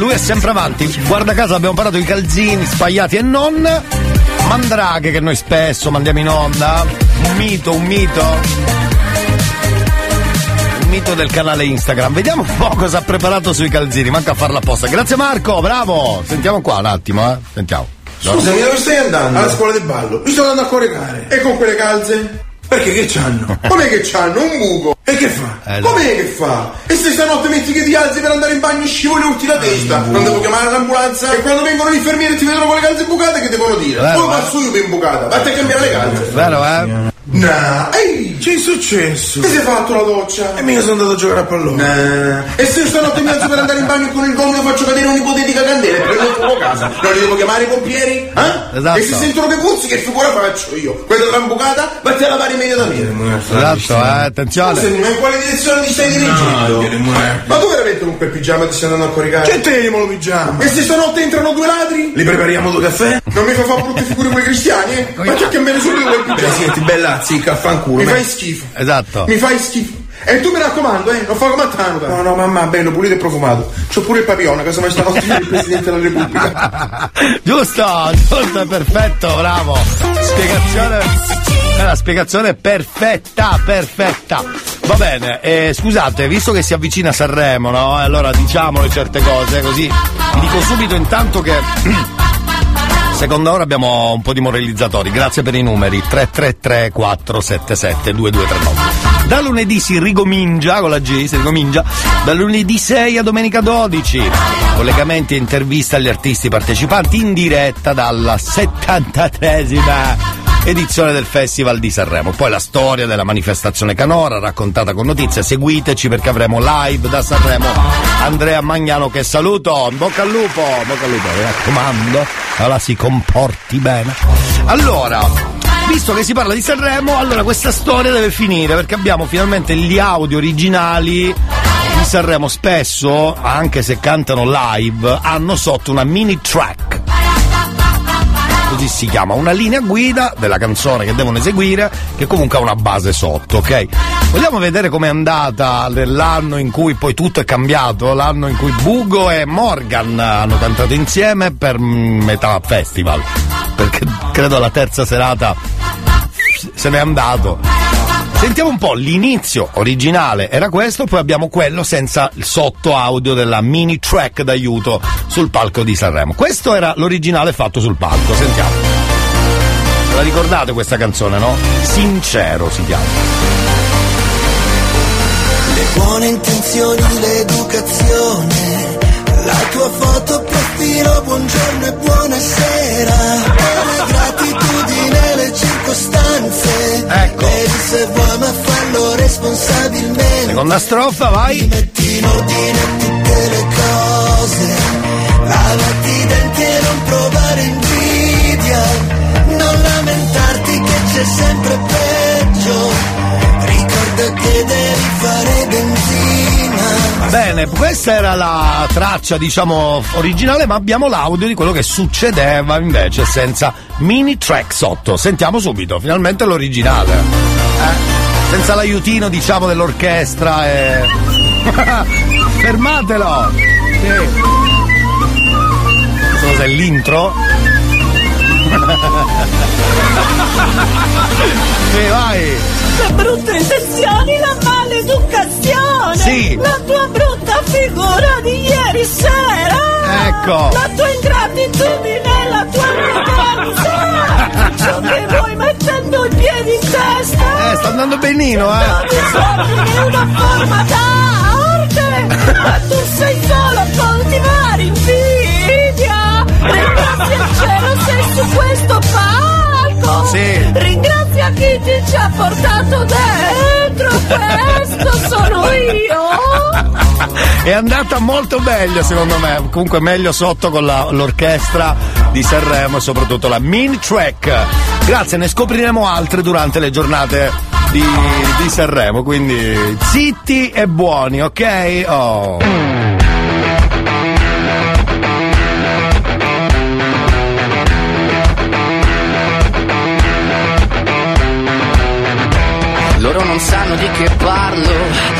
[SPEAKER 1] lui è sempre avanti. Guarda caso abbiamo parlato di calzini, spagliati e non. Mandraghe che noi spesso mandiamo in onda. Un mito, un mito. Un mito del canale Instagram. Vediamo un po' cosa ha preparato sui calzini, manca a farla apposta. Grazie Marco, bravo. Sentiamo qua un attimo, eh. Sentiamo.
[SPEAKER 25] Scusami, dove stai andando? Alla scuola di ballo. Mi sto andando a coricare. E con quelle calze? Perché che c'hanno? [laughs] Com'è che c'hanno? Un buco. E che fa?
[SPEAKER 1] Eh,
[SPEAKER 25] Com'è che fa? Se stanotte metti che ti alzi per andare in bagno scivoli ulti la testa? Non devo chiamare l'ambulanza? E quando vengono gli infermieri e ti vedono con le calze bucate che devono dire?
[SPEAKER 1] Vero, eh?
[SPEAKER 25] passo io per imbucata? Vatti a cambiare le calze.
[SPEAKER 1] Vero, eh?
[SPEAKER 25] No, ehi, c'è successo? Che sei fatto la doccia? E mica sono andato a giocare a pallone. No. E se stanotte mi alzo per andare in bagno e con il gomito faccio cadere un'ipotetica candela e prendo il fuoco a casa? Non li devo chiamare i pompieri? Eh?
[SPEAKER 1] Esatto.
[SPEAKER 25] E se sentono che puzzi, che figura faccio io? Quella della bucata, vatti a lavare immediatamente.
[SPEAKER 1] Esatto, eh, attenzione.
[SPEAKER 25] Senti, ma in quale direzione ti stai dirigendo? ma tu veramente con quel pigiama ti stai andando a coricare? Che teniamo lo pigiama? E se stanotte entrano due ladri? Li prepariamo due caffè? Non mi fa fare brutte figure quei cristiani, eh? Ma c'è che me ne subito quel pigiama. Senti, bella zicca, fanculo. Mi fai schifo.
[SPEAKER 1] Esatto.
[SPEAKER 25] Mi fai schifo. E tu mi raccomando, eh, non fa come a Tanuta. No, no, mamma, bello, pulito e profumato. C'ho pure il papillon, casa mai stanotte il Presidente della Repubblica. [laughs]
[SPEAKER 1] giusto, giusto, perfetto, bravo. Spiegazione. La spiegazione perfetta, perfetta. Va bene, eh, scusate, visto che si avvicina Sanremo, no? Allora diciamole certe cose, così vi dico subito intanto che [clears throat] seconda ora abbiamo un po' di moralizzatori. Grazie per i numeri 333 477 2239. Da lunedì si ricomincia con la G, si ricomincia da lunedì 6 a domenica 12. Collegamenti e interviste agli artisti partecipanti in diretta dalla 73esima edizione del Festival di Sanremo. Poi la storia della manifestazione Canora raccontata con notizie. Seguiteci perché avremo live da Sanremo Andrea Magnano che saluto. In bocca al lupo, bocca al lupo, mi raccomando. Allora si comporti bene. Allora, visto che si parla di Sanremo, allora questa storia deve finire perché abbiamo finalmente gli audio originali di Sanremo. Spesso, anche se cantano live, hanno sotto una mini track si chiama, una linea guida della canzone che devono eseguire, che comunque ha una base sotto, ok? Vogliamo vedere com'è andata l'anno in cui poi tutto è cambiato, l'anno in cui Bugo e Morgan hanno cantato insieme per mm, metà festival, perché credo alla terza serata se n'è andato. Sentiamo un po', l'inizio originale era questo, poi abbiamo quello senza il sotto audio della mini track d'aiuto sul palco di Sanremo. Questo era l'originale fatto sul palco, sentiamo. La ricordate questa canzone, no? Sincero si chiama.
[SPEAKER 9] Le buone intenzioni, l'educazione, la tua foto profilo, buongiorno e buonasera, se vuoi ma fallo responsabilmente.
[SPEAKER 1] Seconda strofa, vai.
[SPEAKER 9] Metti in ordine tutte le cose, lavati i denti e non provare invidia, non lamentarti che c'è sempre peggio, ricorda che devi fare benzina.
[SPEAKER 1] Bene, questa era la traccia, diciamo, originale, ma abbiamo l'audio di quello che succedeva invece senza mini track sotto. Sentiamo subito, finalmente l'originale. Eh? Senza l'aiutino, diciamo, dell'orchestra e. [laughs] Fermatelo! Sì. Questo cos'è l'intro? [laughs] sì, vai!
[SPEAKER 5] Le brutte intenzioni, la maleducazione.
[SPEAKER 1] Sì.
[SPEAKER 5] La tua brutta figura di ieri sera.
[SPEAKER 1] Ecco.
[SPEAKER 5] La tua ingratitudine, la tua arroganza. Ciò [laughs] che vuoi mettendo i piedi in testa.
[SPEAKER 1] Eh, sta andando benino, eh!
[SPEAKER 5] Disordine è una forma d'arte. Ma tu sei solo a coltivare invidia. Ringrazia il cielo sei su questo palco.
[SPEAKER 1] Sì.
[SPEAKER 5] Ringrazia chi ci ha portato dentro. Questo sono io. [laughs]
[SPEAKER 1] È andata molto meglio secondo me, comunque meglio sotto con la- l'orchestra di Sanremo e soprattutto la mini track. Grazie, ne scopriremo altre durante le giornate di, di Sanremo, quindi zitti e buoni, ok? Oh.
[SPEAKER 18] Sanno di che parlo,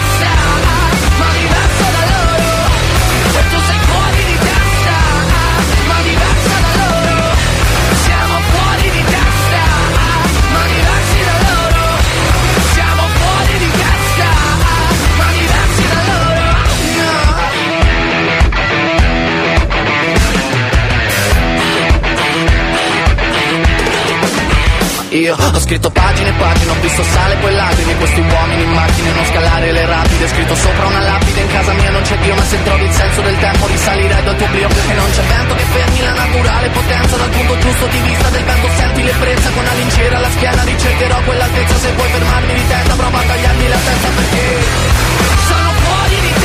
[SPEAKER 18] Io ho scritto pagine e pagine, ho visto sale poi lacrime. Questi uomini in macchine, non scalare le rapide. Scritto sopra una lapide, in casa mia non c'è Dio Ma se trovi il senso del tempo risalirei dal tuo oblio E non c'è vento che fermi la naturale potenza. Dal punto giusto di vista del vento senti l'ebbrezza. Con una lincera alla schiena ricercherò quell'altezza. Se vuoi fermarmi di testa prova a tagliarmi la testa perché Sono fuori di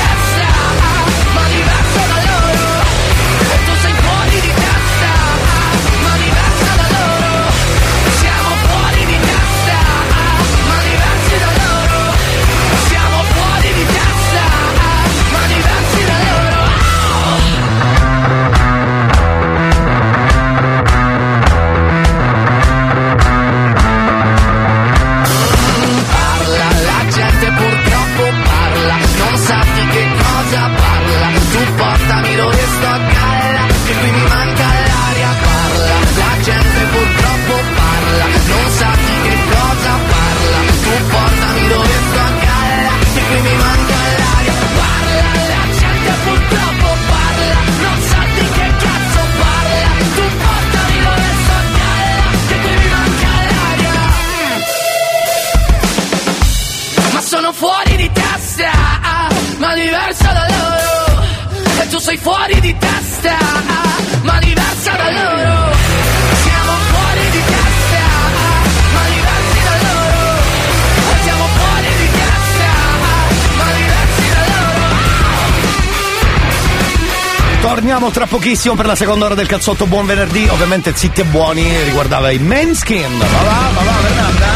[SPEAKER 1] Torniamo tra pochissimo per la seconda ora del cazzotto Buon Venerdì. Ovviamente zitti e buoni riguardava i Manskin. Va va, va va, Fernanda.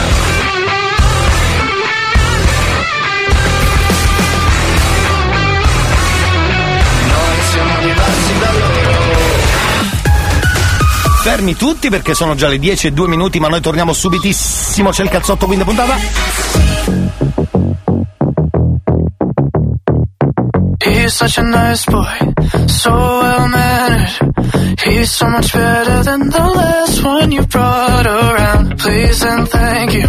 [SPEAKER 1] Fermi tutti perché sono già le 10 e 2 minuti, ma noi torniamo subitissimo. C'è il cazzotto quindi puntata.
[SPEAKER 26] He's such a nice boy, so well mannered. He's so much better than the last one you brought around. Please and thank you,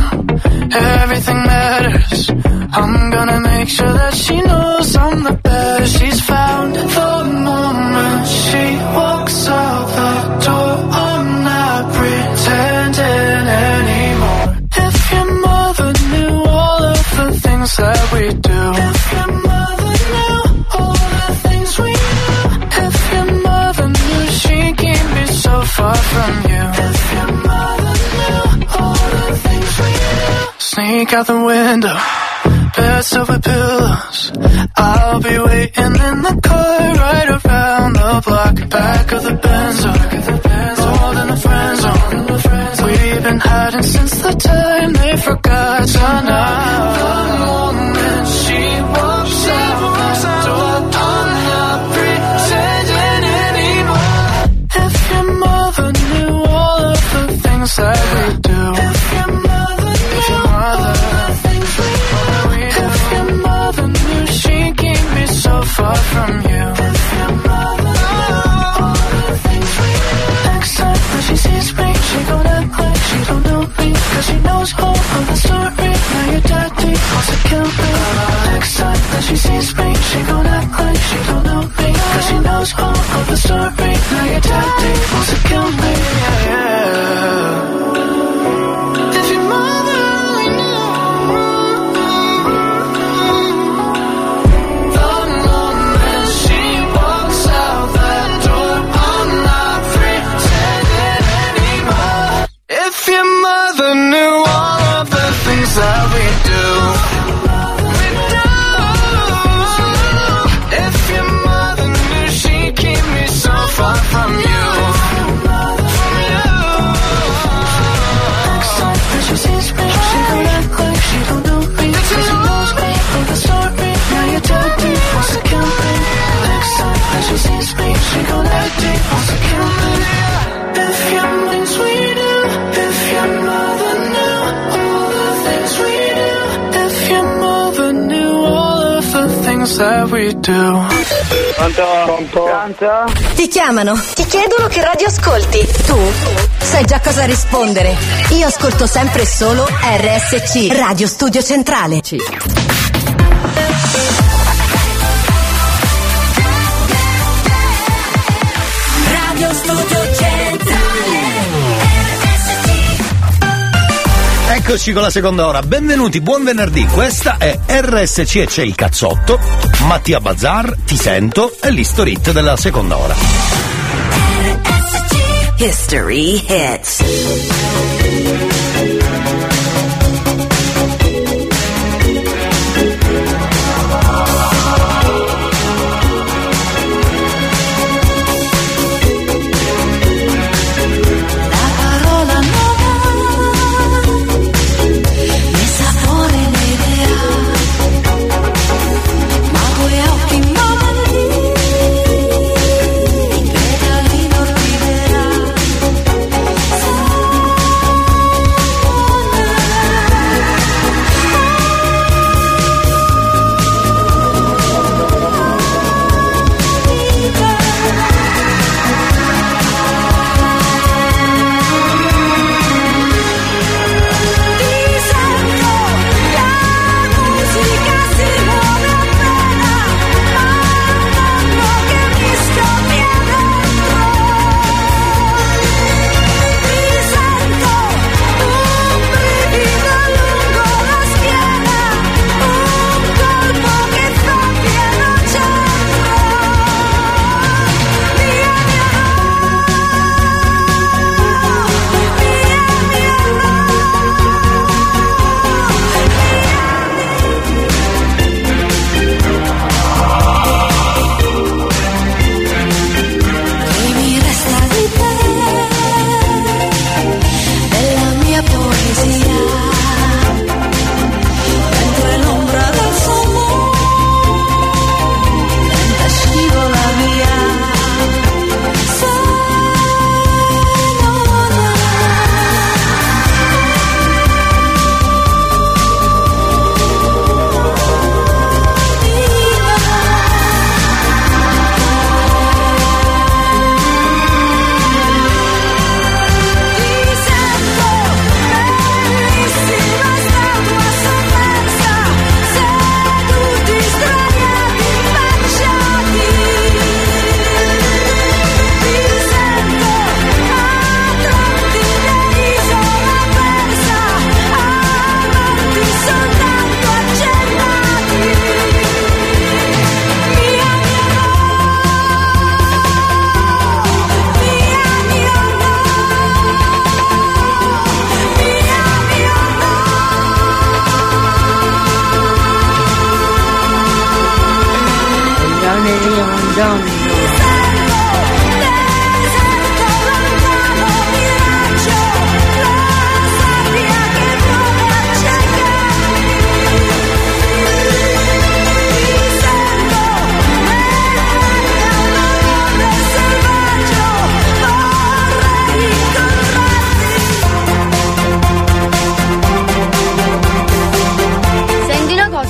[SPEAKER 26] everything matters. I'm gonna make sure that she knows I'm the best she's found. The moment she walks out the door, I'm not pretending anymore. If your mother knew all of the things that we do. Sneak out the window. Beds over pillows. I'll be waiting in the car right around the block. Back of the Benzo. Rolled in the friend zone. We've been hiding since the time they forgot to know. The moment she walks out Knows all of the story. Now your daddy wants to kill me. Next time that she sees me, she gon' act like she don't know me. Cause she knows all of the story. Now your daddy wants to kill me. Yeah, yeah. That we do.
[SPEAKER 27] Ti chiamano, ti chiedono che radio ascolti. Tu sai già cosa rispondere. Io ascolto sempre solo RSC, Radio Studio Centrale.
[SPEAKER 26] Radio
[SPEAKER 1] Eccoci con la seconda ora. Benvenuti, buon venerdì. Questa è RSC e c'è il cazzotto. Mattia Bazar, ti sento, e l'istorit della seconda ora.
[SPEAKER 27] History Hits.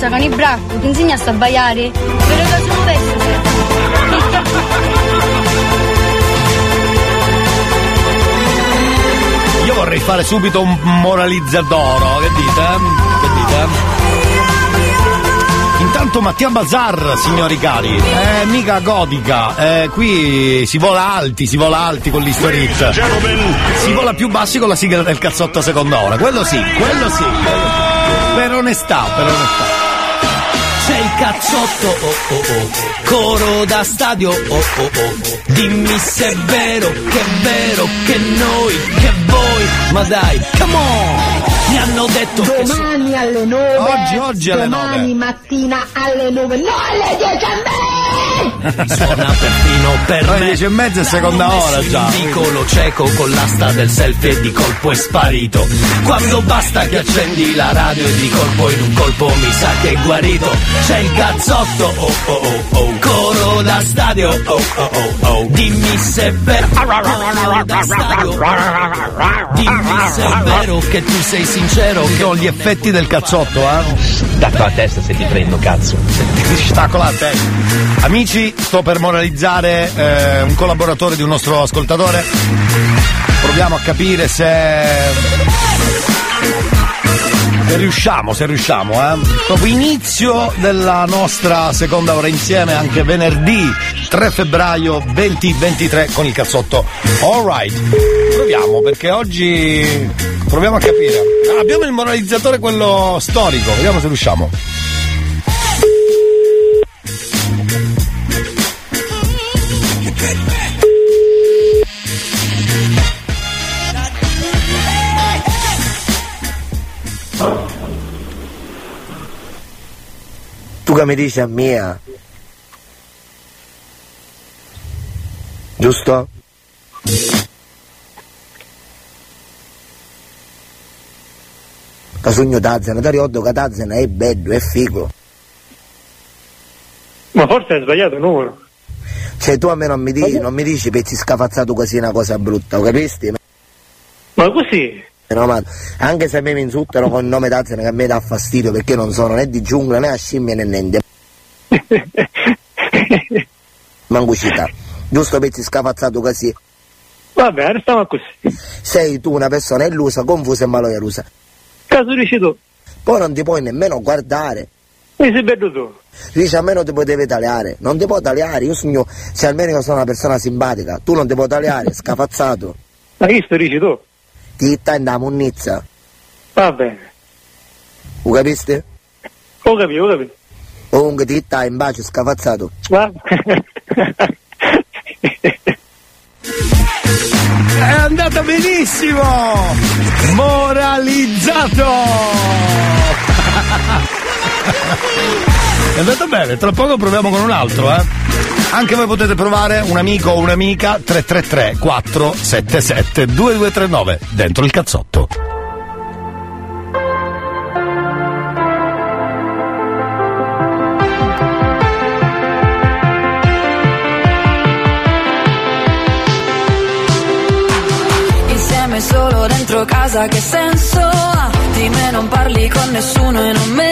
[SPEAKER 28] Cosa con i bracco, ti insegnaste a baiare? Per le cose un pezzo [laughs]
[SPEAKER 1] Io vorrei fare subito un moralizzadoro, che dite? Che dite? Intanto Mattia Bazar, signori cari, è mica godica, eh, qui si vola alti, si vola alti con l'Historit. Si vola più bassi con la sigla del cazzotto a seconda ora, quello sì, quello sì. quello sì. Per onestà, per onestà. Cazzotto, oh oh oh, coro da stadio, oh oh oh. Dimmi se è vero, che è vero, che noi, che voi, ma dai, come on! Mi hanno detto che so-
[SPEAKER 29] Domani alle 9.
[SPEAKER 1] Oggi, oggi alle
[SPEAKER 29] Domani mattina alle 9. No, alle 10 e mezza.
[SPEAKER 1] Suona perfino per me. 10 e mezza è seconda ora già.
[SPEAKER 9] in vicolo cieco con l'asta del selfie e di colpo è sparito. Quando basta che accendi la radio e di colpo in un colpo mi sa che è guarito. C'è il cazzotto, oh oh oh oh, coro da stadio, oh oh oh oh. Dimmi se è vero, coro da stadio. Dimmi se è vero che tu sei sincero.
[SPEAKER 1] Sono gli effetti del cazzotto, eh?
[SPEAKER 9] Stacco la testa se ti prendo, cazzo.
[SPEAKER 1] Ti stacco la testa. Amici, sto per moralizzare eh, un collaboratore di un nostro ascoltatore. Proviamo a capire se. Se riusciamo, se riusciamo, eh. Proprio inizio della nostra seconda ora insieme, anche venerdì 3 febbraio 2023 con il cazzotto. Alright, proviamo perché oggi proviamo a capire. Abbiamo il moralizzatore quello storico, vediamo se riusciamo.
[SPEAKER 30] Tu che mi dici a mia? Giusto? Casugno Tazzana, ti ricordo che Tazzana è bello, è figo.
[SPEAKER 10] Ma forse hai sbagliato numero.
[SPEAKER 30] Cioè tu a me non mi dici, non mi dici pezzi scafazzato così una cosa brutta, lo capisti?
[SPEAKER 10] Ma così?
[SPEAKER 30] No, ma anche se a me mi insultano con il nome Tazzana che a me dà fastidio perché non sono né di giungla né a scimmia né niente. [laughs] Mangucita. Giusto pezzi scafazzato così.
[SPEAKER 10] Vabbè, restiamo così.
[SPEAKER 30] Sei tu una persona illusa, confusa e maloierusa.
[SPEAKER 10] Caso dici tu.
[SPEAKER 30] Poi non ti puoi nemmeno guardare.
[SPEAKER 10] Mi sei bello tu.
[SPEAKER 30] Dici a me non ti potevi tagliare. Non ti puoi tagliare, io sogno, se almeno io sono una persona simpatica, tu non ti puoi tagliare, [laughs] scafazzato.
[SPEAKER 10] Ma chi sto dici tu?
[SPEAKER 30] Ti stai in da munnizza.
[SPEAKER 10] Va bene.
[SPEAKER 30] Lo capiste?
[SPEAKER 10] Ho capito, ho capito.
[SPEAKER 30] Comunque ti stai in bacio scafazzato.
[SPEAKER 10] Va. [laughs]
[SPEAKER 1] È andata benissimo! Moralizzato! [laughs] È andata bene, tra poco proviamo con un altro, eh. Anche voi potete provare un amico o un'amica 333 477 2239 dentro il cazzotto.
[SPEAKER 5] Insieme solo dentro casa che senso ha? Di me non parli con nessuno e non me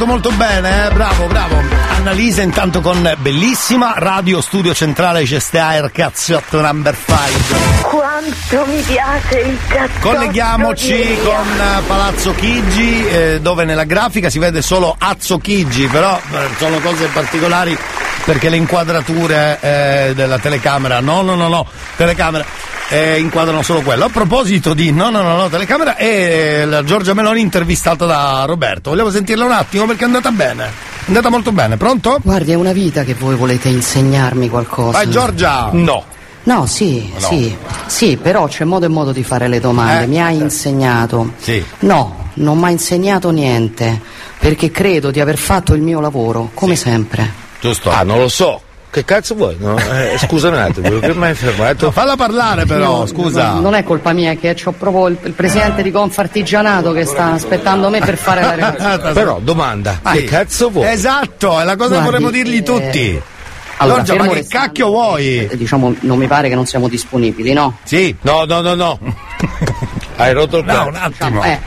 [SPEAKER 1] andato molto bene, eh? bravo, bravo. Annalisa intanto con bellissima Radio Studio Centrale Cestair Cazzotto Number 5.
[SPEAKER 29] Quanto mi piace il cazzotto
[SPEAKER 1] Colleghiamoci con eh, Palazzo Chigi, eh, dove nella grafica si vede solo Azzo Chigi, però eh, sono cose particolari perché le inquadrature eh, della telecamera, no, no, no, no, telecamera, eh, inquadrano solo quello. A proposito di no, no, no, no, telecamera, è la Giorgia Meloni intervistata da Roberto. Vogliamo sentirla un attimo perché è andata bene. È andata molto bene, pronto?
[SPEAKER 31] Guardi, è una vita che voi volete insegnarmi qualcosa.
[SPEAKER 1] Vai Giorgia!
[SPEAKER 31] No. No, sì,
[SPEAKER 1] No.
[SPEAKER 31] sì, sì, però c'è modo e modo di fare le domande.
[SPEAKER 1] Eh,
[SPEAKER 31] Mi ha
[SPEAKER 1] certo.
[SPEAKER 31] insegnato.
[SPEAKER 1] Sì.
[SPEAKER 31] No, non mi ha insegnato niente, perché credo di aver fatto il mio lavoro, come sempre.
[SPEAKER 1] Giusto.
[SPEAKER 32] Ah, non lo so. Che cazzo vuoi? No? Eh, scusa un attimo, che mi hai fermato?
[SPEAKER 1] falla parlare però,
[SPEAKER 31] Io-
[SPEAKER 1] scusa.
[SPEAKER 31] Non, non è colpa mia, che c'ho proprio il, il presidente di Confartigianato che sta aspettando me per fare la relazione. [laughs]
[SPEAKER 32] Però, domanda,
[SPEAKER 1] Vai.
[SPEAKER 32] che cazzo vuoi?
[SPEAKER 1] Esatto, è la cosa che
[SPEAKER 31] Guardi,
[SPEAKER 1] vorremmo dirgli
[SPEAKER 31] eh,
[SPEAKER 1] tutti.
[SPEAKER 31] Allora,
[SPEAKER 1] Giorgia, ma che cacchio vuoi?
[SPEAKER 31] Eh, Diciamo, non mi pare che non siamo disponibili, no?
[SPEAKER 1] Sì.
[SPEAKER 32] No, no, no, no. [laughs] Hai rotto il
[SPEAKER 1] No,
[SPEAKER 32] cazzo.
[SPEAKER 1] un attimo.
[SPEAKER 31] Eh,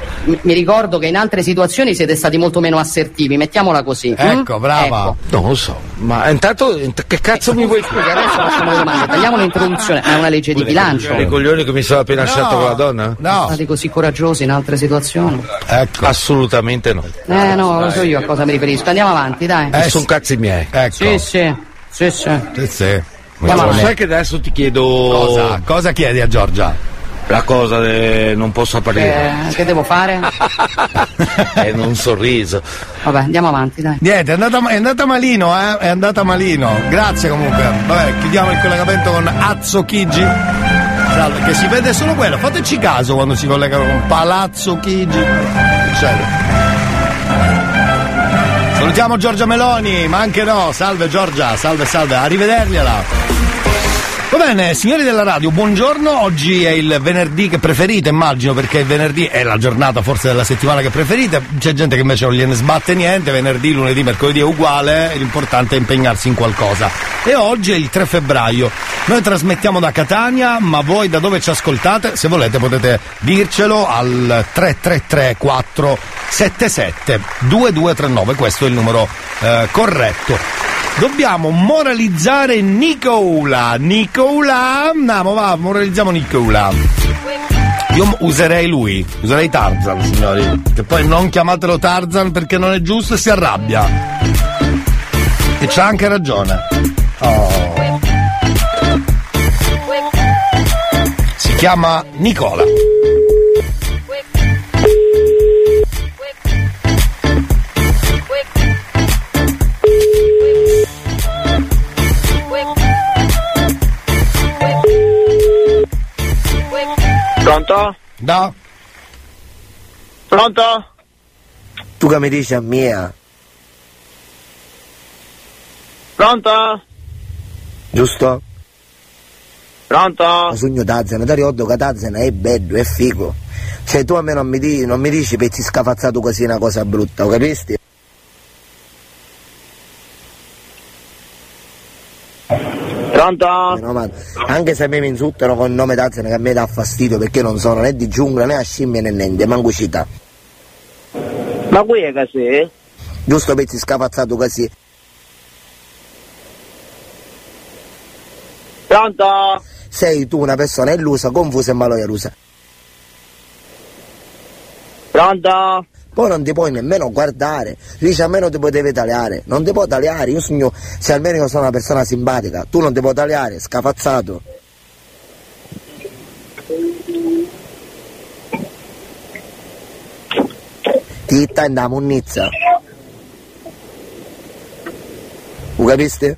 [SPEAKER 31] mi ricordo che in altre situazioni siete stati molto meno assertivi, mettiamola così. hm?
[SPEAKER 1] Ecco, brava.
[SPEAKER 31] Ecco.
[SPEAKER 32] Non lo so, ma intanto int- che cazzo mi vuoi
[SPEAKER 31] Scusi, adesso facciamo le domande, tagliamo l'introduzione, è una legge di bilancio.
[SPEAKER 32] I coglioni che mi sono appena
[SPEAKER 1] No,
[SPEAKER 32] scelto con la donna?
[SPEAKER 1] No,
[SPEAKER 31] Siete stati così coraggiosi in altre situazioni?
[SPEAKER 1] ecco.
[SPEAKER 32] Assolutamente no.
[SPEAKER 31] Eh no, lo so io a cosa mi riferisco. Andiamo avanti, dai.
[SPEAKER 1] Eh,
[SPEAKER 32] sono cazzi miei.
[SPEAKER 1] Ecco.
[SPEAKER 31] Sì, sì, sì, sì.
[SPEAKER 1] Sì, sì.
[SPEAKER 31] Avanti.
[SPEAKER 32] sai che adesso ti chiedo
[SPEAKER 1] Cosa? Cosa chiedi a Giorgia?
[SPEAKER 32] La cosa de... non posso apparire.
[SPEAKER 31] Eh, che devo fare? [laughs]
[SPEAKER 32] È in un sorriso.
[SPEAKER 31] Vabbè, andiamo avanti, dai.
[SPEAKER 1] Niente, è andata, è andata malino, eh? È andata malino. Grazie comunque. Vabbè, chiudiamo il collegamento con Azzo Chigi. Salve, che si vede solo quello. Fateci caso quando si collegano con Palazzo Chigi. Che succede? Salutiamo Giorgia Meloni, ma anche no. Salve Giorgia, salve, salve. Arrivedergliela. Va bene, signori della radio, buongiorno. Oggi è il venerdì che preferite, immagino, perché il venerdì è la giornata forse della settimana che preferite. C'è gente che invece non gliene sbatte niente, venerdì, lunedì, mercoledì è uguale, l'importante è impegnarsi in qualcosa. E oggi è il 3 febbraio. Noi trasmettiamo da Catania, ma voi da dove ci ascoltate? Se volete potete dircelo al 333 477 2239, questo è il numero eh, corretto. Dobbiamo moralizzare Nicola. Nicola, andiamo, va, moralizziamo Nicola. Io userei lui, userei Tarzan, signori. Che poi non chiamatelo Tarzan perché non è giusto e si arrabbia. E c'ha anche ragione. Oh. Si chiama Nicola.
[SPEAKER 11] Pronto?
[SPEAKER 1] No?
[SPEAKER 11] Pronto?
[SPEAKER 30] Tu che mi dici a mia?
[SPEAKER 11] Pronto?
[SPEAKER 30] Giusto?
[SPEAKER 11] Pronto?
[SPEAKER 30] Ma sogno Tarzan, ti ricordo che Tarzan è bello, è figo. Cioè tu a me non mi, di, non mi dici pezzi scafazzato così una cosa brutta, ho capisti?
[SPEAKER 11] Pronto?
[SPEAKER 30] Meno male. Anche se a me mi insultano con il nome Tarzan che a me dà fastidio perché non sono né di giungla né a scimmia né niente, manco città.
[SPEAKER 11] Ma qui è sei?
[SPEAKER 30] Giusto pezzi scafazzato così.
[SPEAKER 11] Pronto?
[SPEAKER 30] Sei tu una persona illusa, confusa e maloierusa.
[SPEAKER 11] Pronto?
[SPEAKER 30] Poi non ti puoi nemmeno guardare, dici almeno ti potevi tagliare, non ti puoi tagliare, io sogno, se almeno io sono una persona simpatica, tu non ti puoi tagliare, scafazzato. Ti stai in da munnizza. Lo capisti?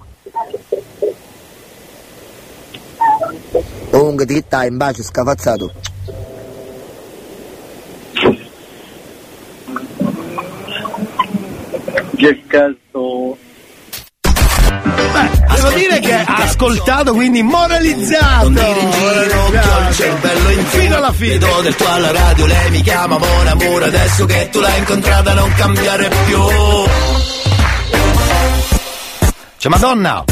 [SPEAKER 30] Comunque ti stai in bacio scafazzato.
[SPEAKER 11] Che cazzo?
[SPEAKER 1] Devo dire che ha ascoltato, quindi moralizzato.
[SPEAKER 9] Ho il cervello in
[SPEAKER 1] Fino alla fine.
[SPEAKER 9] Vedo del tuo alla radio, lei mi chiama buon amore, adesso che tu l'hai incontrata non cambiare più.
[SPEAKER 1] C'è Madonna.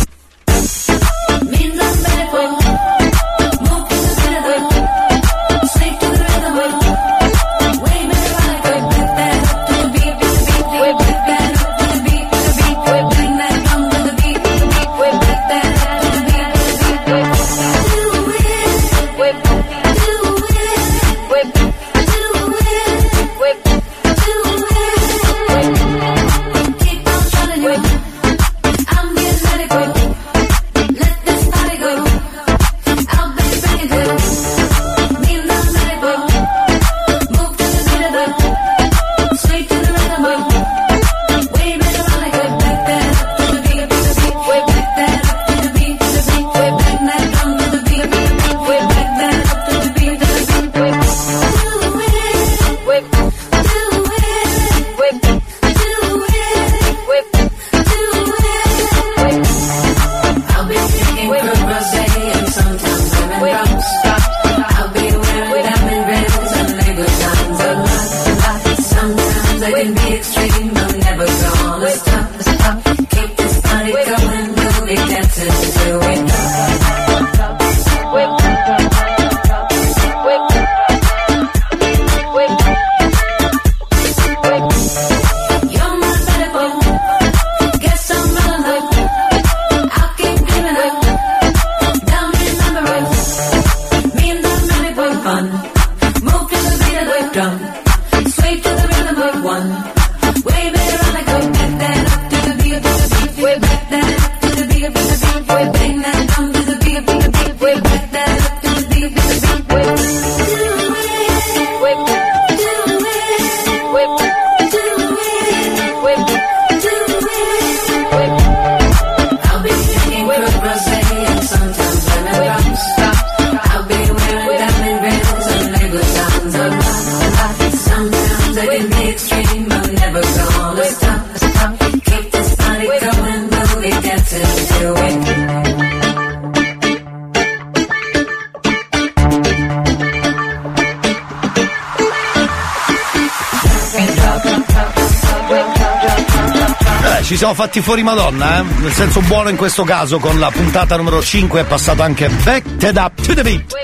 [SPEAKER 1] siamo fatti fuori Madonna, eh? Nel senso buono in questo caso, con la puntata numero 5 è passato anche Back Ted Up to the Beat.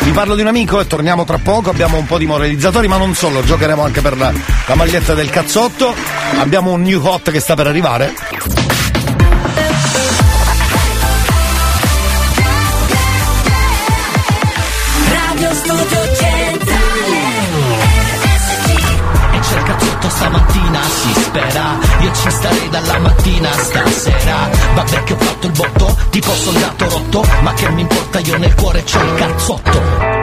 [SPEAKER 1] Vi parlo di un amico e torniamo tra poco, abbiamo un po' di moralizzatori, ma non solo, giocheremo anche per la, la maglietta del cazzotto. Abbiamo un new hot che sta per arrivare.
[SPEAKER 19] Radio Studio Centrale E c'è il cazzotto stamattina, si spera io ci starei dalla mattina stasera. Vabbè che ho fatto il botto, tipo soldato rotto Ma che mi importa io nel cuore c'ho il cazzotto.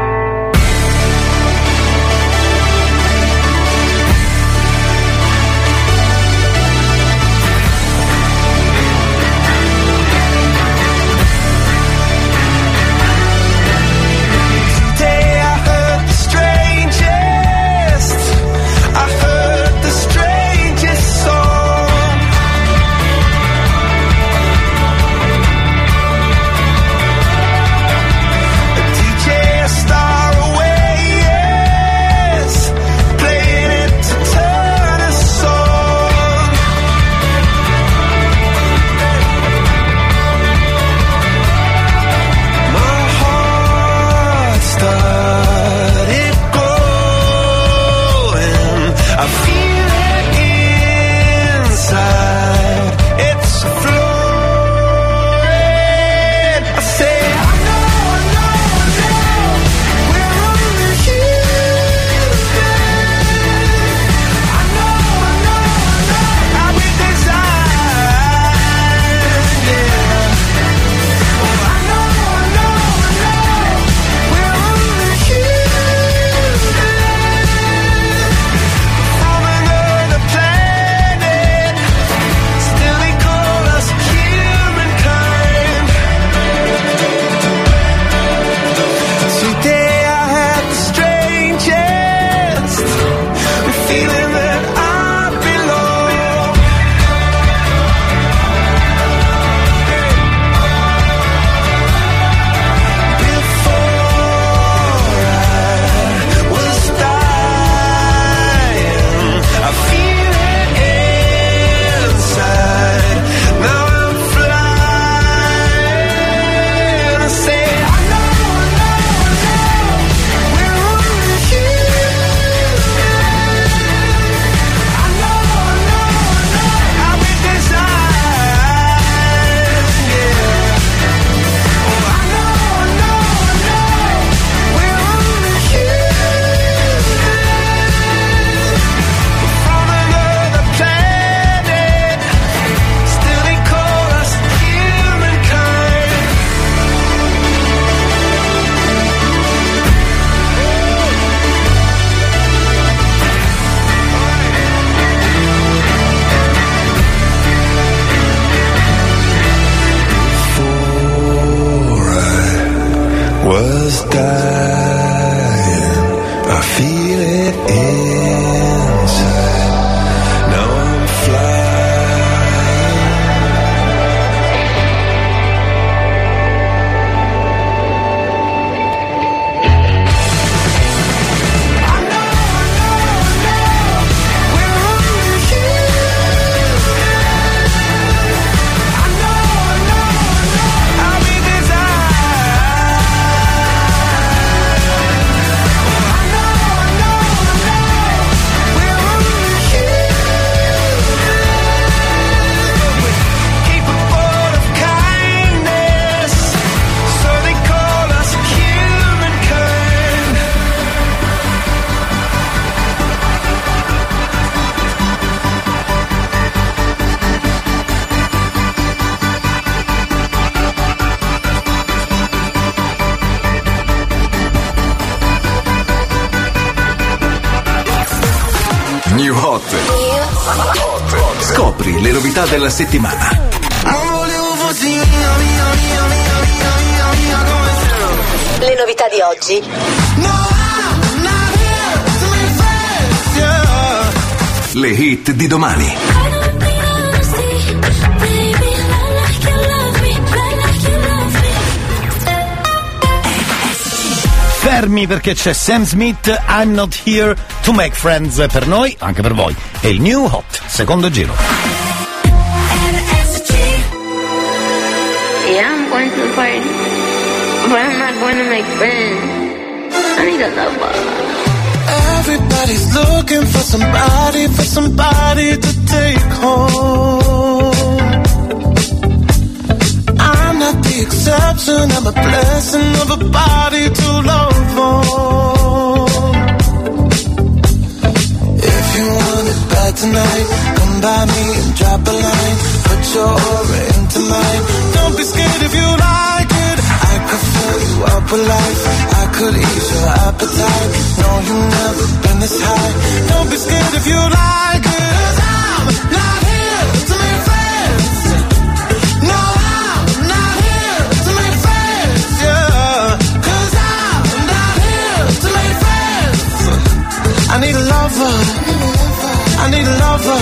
[SPEAKER 33] Settimana.
[SPEAKER 18] Non volevo fossi mia, mia, mia, mia, mia, mia, mia, come se
[SPEAKER 27] Le novità di oggi.
[SPEAKER 33] Le hit di domani.
[SPEAKER 1] Fermi perché c'è Sam Smith, I'm not here to make friends per noi, anche per voi. È il New Hot, secondo giro.
[SPEAKER 34] But I'm not going to make friends. I need a lover.
[SPEAKER 19] Everybody's looking for somebody, for somebody to take home. I'm not the exception, I'm a blessing of a body to love on. If you want it bad tonight, come by me and drop a line. Put your aura into mine. Don't be scared if you like up with life. I could ease your appetite. No, you've never been this high. Don't be scared if you like it. 'Cause I'm not here to make friends. No, I'm not here to make friends. Yeah. 'Cause I'm not here to make friends. I need a lover. I need a lover.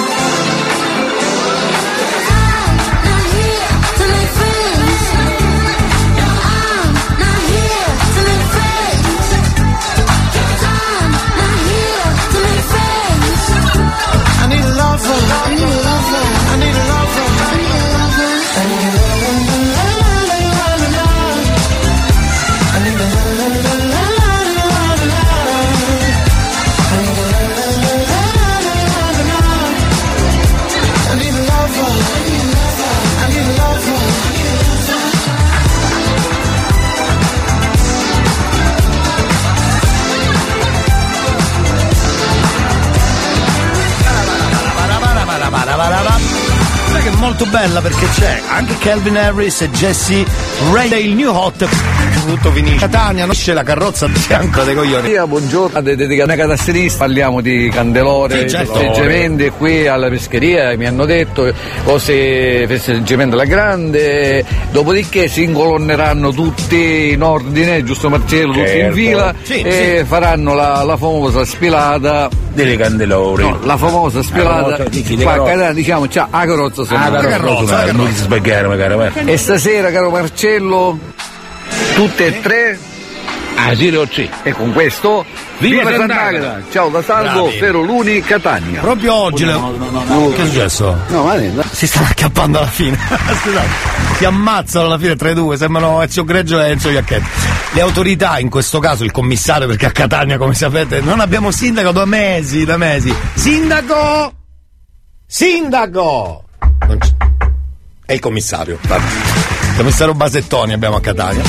[SPEAKER 1] È molto bella perché c'è anche Calvin Harris e Jesse Ray. Il New Hot. Tutto finisce. Catania non c'è la carrozza di fianco dei coglioni.
[SPEAKER 35] Io, buongiorno, dedicata a catastrofisti, parliamo di candelore,
[SPEAKER 1] Sì, certo.
[SPEAKER 35] festeggiamenti qui alla pescheria, mi hanno detto cose, festeggiamento alla grande, dopodiché si incolonneranno tutti in ordine, giusto Marcello, tutti in
[SPEAKER 32] Certo.
[SPEAKER 35] fila.
[SPEAKER 32] Sì,
[SPEAKER 35] e
[SPEAKER 32] sì.
[SPEAKER 35] faranno la, la famosa spilata
[SPEAKER 32] delle candelori.
[SPEAKER 35] No, la famosa
[SPEAKER 32] dici, di
[SPEAKER 35] qua a
[SPEAKER 32] carrozza.
[SPEAKER 35] Catania, diciamo c'ha la carrozza
[SPEAKER 32] Ah,
[SPEAKER 35] sonata.
[SPEAKER 32] carrozza, non ti sbagliare magari, vai.
[SPEAKER 35] E stasera, caro Marcello, tutte e tre.
[SPEAKER 32] Ah, sì, lo sì.
[SPEAKER 35] E con questo,
[SPEAKER 32] Viva
[SPEAKER 35] viva
[SPEAKER 32] Sant'Agata!
[SPEAKER 35] Sant'Agata! Ciao da Salvo. Feroluni, Catania.
[SPEAKER 1] proprio oggi le- che è successo?
[SPEAKER 35] No, ma niente.
[SPEAKER 1] si stanno accappando alla fine [laughs] Scusate. si ammazzano alla fine tra i due sembrano Ezio Greggio e Enzo Iacchetti le autorità in questo caso il commissario perché a Catania come sapete non abbiamo sindaco da mesi da mesi sindaco sindaco Non c- è il commissario vabbè. il commissario Basettoni abbiamo a Catania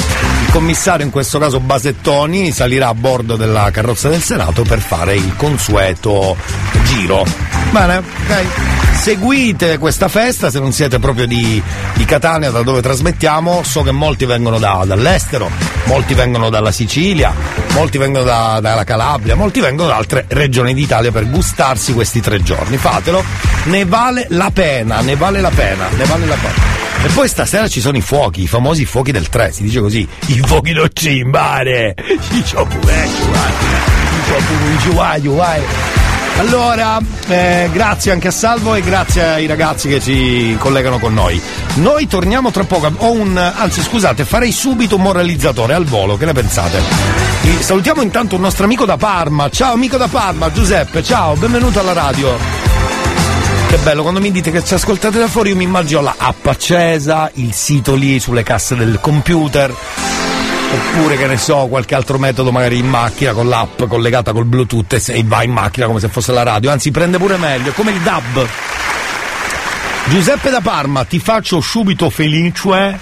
[SPEAKER 1] commissario in questo caso Basettoni salirà a bordo della carrozza del Senato per fare il consueto giro Bene, ok. Seguite questa festa se non siete proprio di, di Catania da dove trasmettiamo, so che molti vengono da- dall'estero, molti vengono dalla Sicilia, molti vengono da- dalla Calabria, molti vengono da altre regioni d'Italia per gustarsi questi tre giorni. Fatelo, ne vale la pena, ne vale la pena, ne vale la pena. E poi stasera ci sono i fuochi, i famosi fuochi del 3, si dice così, i fuochi do cimbare, i ciocculacci, allora, eh, grazie anche a Salvo e grazie ai ragazzi che si collegano con noi. Noi torniamo tra poco. Ho un. Anzi, scusate, farei subito un moralizzatore al volo, che ne pensate? E salutiamo intanto un nostro amico da Parma. Ciao amico da Parma, Giuseppe, ciao, benvenuto alla radio. Che bello, quando mi dite che ci ascoltate da fuori io mi immagino la app accesa, il sito lì sulle casse del computer, oppure che ne so, qualche altro metodo magari in macchina con l'app collegata col Bluetooth e va in macchina come se fosse la radio, anzi prende pure meglio, come il DAB. Giuseppe da Parma, ti faccio subito felice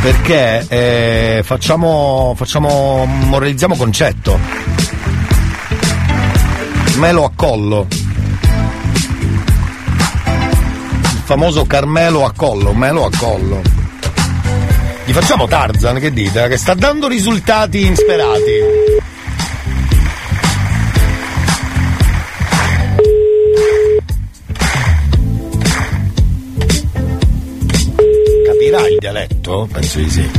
[SPEAKER 1] perché eh, facciamo, facciamo, moralizziamo concetto. Melo a collo. Il famoso Carmelo a collo, melo a collo. Gli facciamo Tarzan, che dite? Che sta dando risultati insperati. Capirà il dialetto? Penso di sì.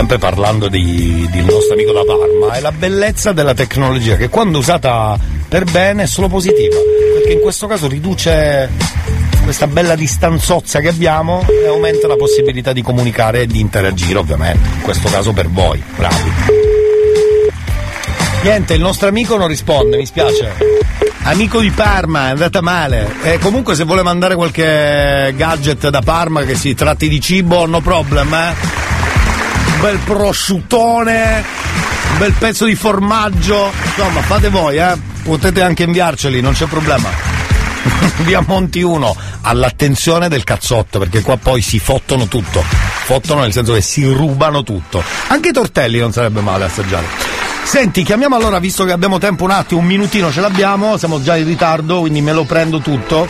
[SPEAKER 1] Sempre parlando di, del nostro amico da Parma, è la bellezza della tecnologia che quando usata per bene è solo positiva, perché in questo caso riduce questa bella distanzozza che abbiamo e aumenta la possibilità di comunicare e di interagire ovviamente, in questo caso per voi, bravi. Niente, il nostro amico non risponde, mi spiace. Amico di Parma, è andata male. E comunque se vuole mandare qualche gadget da Parma che si tratti di cibo, no problem, eh? Bel prosciuttone, un bel pezzo di formaggio, insomma fate voi, eh? Potete anche inviarceli, non c'è problema. [laughs] Via Monti 1, all'attenzione del cazzotto, perché qua poi si fottono tutto. Fottono nel senso che si rubano tutto. Anche i tortelli non sarebbe male assaggiare. Senti, chiamiamo allora, visto che abbiamo tempo un attimo, un minutino ce l'abbiamo, siamo già in ritardo, quindi me lo prendo tutto.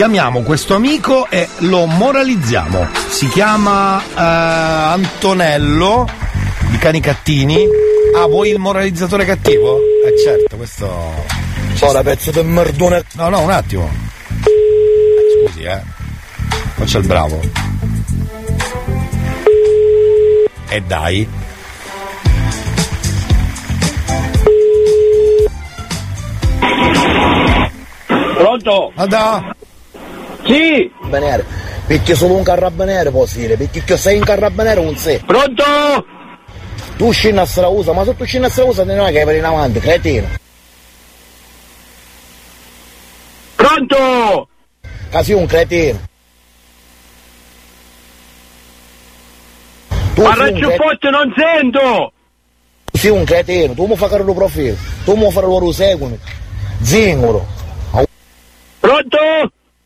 [SPEAKER 1] Chiamiamo questo amico e lo moralizziamo. Si chiama eh, Antonello di Canicattini. Ah, vuoi il moralizzatore cattivo? Eh certo, questo.
[SPEAKER 30] Ora pezzo del merdone.
[SPEAKER 1] No, no, un attimo. Eh, Scusi, eh. Faccia il bravo. E dai.
[SPEAKER 22] Pronto?
[SPEAKER 1] Adà?
[SPEAKER 22] Sì!
[SPEAKER 30] Carabiniere. Perché solo un carabiniere può dire, perché che sei un carabiniere non sei.
[SPEAKER 22] Pronto?
[SPEAKER 30] Tu scendi a Strausa, ma se tu scendi a Strausa non è che per in avanti, cretino.
[SPEAKER 22] Pronto?
[SPEAKER 30] Che sei un cretino. Tu
[SPEAKER 22] Ma forte non sento!
[SPEAKER 30] Tu sei un cretino, tu mi fai fare il profilo, tu mi fai fare il seguito. Zingolo.
[SPEAKER 22] Pronto?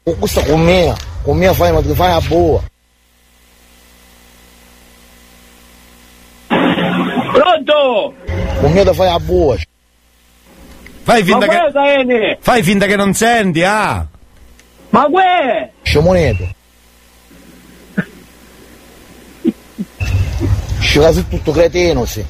[SPEAKER 30] Questo con me, con me fai, ma ti fai a boa.
[SPEAKER 22] Pronto?
[SPEAKER 30] Con me ti fai a boa.
[SPEAKER 1] Fai finta
[SPEAKER 22] Ma
[SPEAKER 1] che.
[SPEAKER 22] guarda, Ene!
[SPEAKER 1] Fai finta che non senti, ah!
[SPEAKER 22] Ma guè!
[SPEAKER 30] Sciamoneto. Scivola su tutto cretino, sì.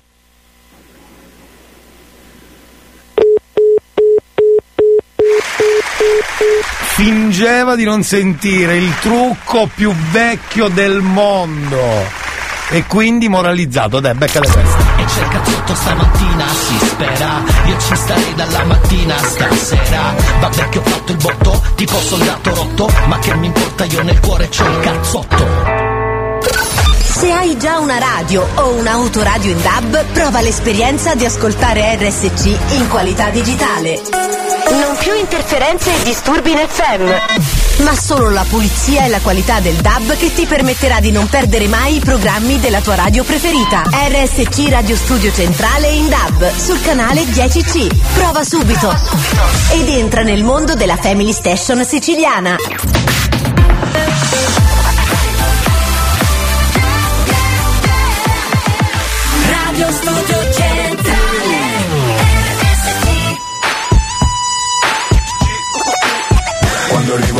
[SPEAKER 1] Fingeva di non sentire il trucco più vecchio del mondo. E quindi moralizzato, dai, becca le teste.
[SPEAKER 36] E c'è il cazzotto stamattina, si spera. Io ci starei dalla mattina stasera. Vabbè che ho fatto il botto, tipo soldato rotto. Ma che mi importa, io nel cuore c'ho il cazzotto
[SPEAKER 27] Se hai già una radio o un'autoradio in DAB, prova l'esperienza di ascoltare RSC in qualità digitale. Non più interferenze e disturbi in FM. ma solo la pulizia e la qualità del DAB che ti permetterà di non perdere mai i programmi della tua radio preferita. RSC Radio Studio Centrale in DAB sul canale 10C. Prova subito ed entra nel mondo della Family Station siciliana.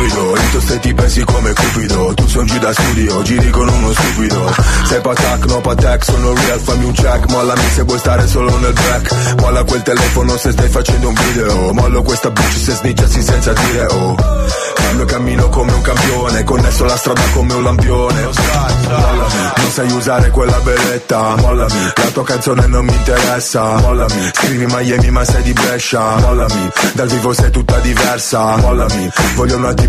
[SPEAKER 37] Ruvido, io ste ti pensi come cupido. Tu son giù da studio, giri con uno stupido. Sei patac, no patac, sono real, fammi un check. Mollami se vuoi stare solo nel back. Molla quel telefono se stai facendo un video. Mollo questa bitch se snitchassi senza dire oh. Cambio cammino come un campione. Connesso la strada come un lampione. Mollami, non sai usare quella beretta. Mollami, la tua canzone non mi interessa. Mollami, scrivi Miami ma sei di Brescia. Mollami, dal vivo sei tutta diversa. Mollami, voglio una tipa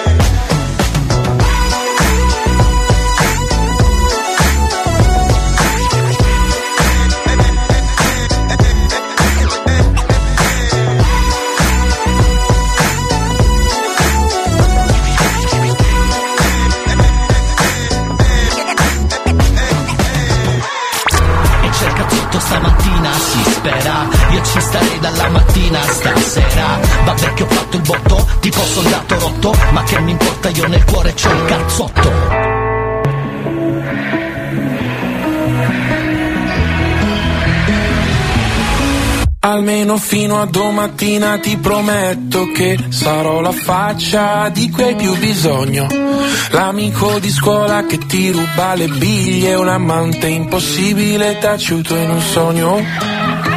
[SPEAKER 36] botto, tipo soldato rotto Ma che mi importa, io nel cuore c'ho il cazzotto
[SPEAKER 38] Almeno fino a domattina ti prometto che sarò la faccia di cui hai più bisogno. L'amico di scuola che ti ruba le biglie, un amante impossibile taciuto in un sogno.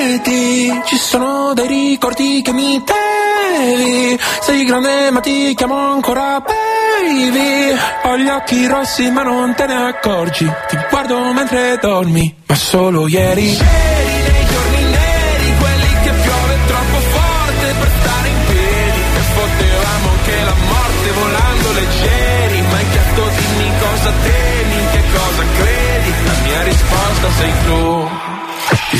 [SPEAKER 38] Vedi, ci sono dei ricordi che mi devi. Sei grande ma ti chiamo ancora baby. Ho gli occhi rossi ma non te ne accorgi. Ti guardo mentre dormi, ma solo ieri. Cosa temi, in che cosa credi? La mia risposta sei tu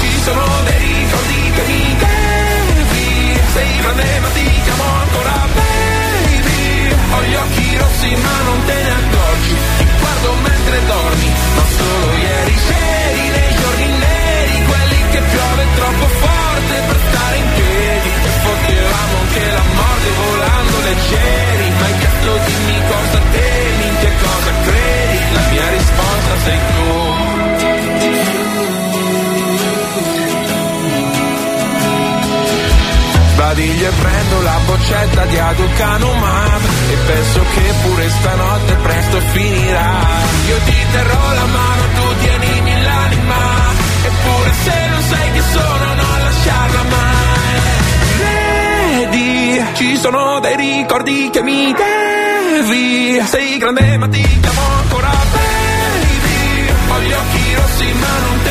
[SPEAKER 38] Ci sono dei ricordi che mi devi. Sei grande ma ti chiamo ancora baby. Ho gli occhi rossi ma non te ne accorgi. Ti guardo mentre dormi Ma solo ieri seri nei giorni neri Quelli che piove troppo forte per stare in piedi. E potevamo anche la morte volando leggeri. Ma hai chiesto dimmi cosa temi, in che cosa credi? La mia risposta sei tu Sbadiglio e prendo la boccetta di Aducanumab E penso che pure stanotte presto finirà. Io ti terrò la mano, tu tienimi l'anima Eppure se non sai chi sono non lasciarla mai. Vedi, ci sono dei ricordi che mi devi. Sei grande ma ti chiamo ancora baby. Ho gli occhi rossi ma non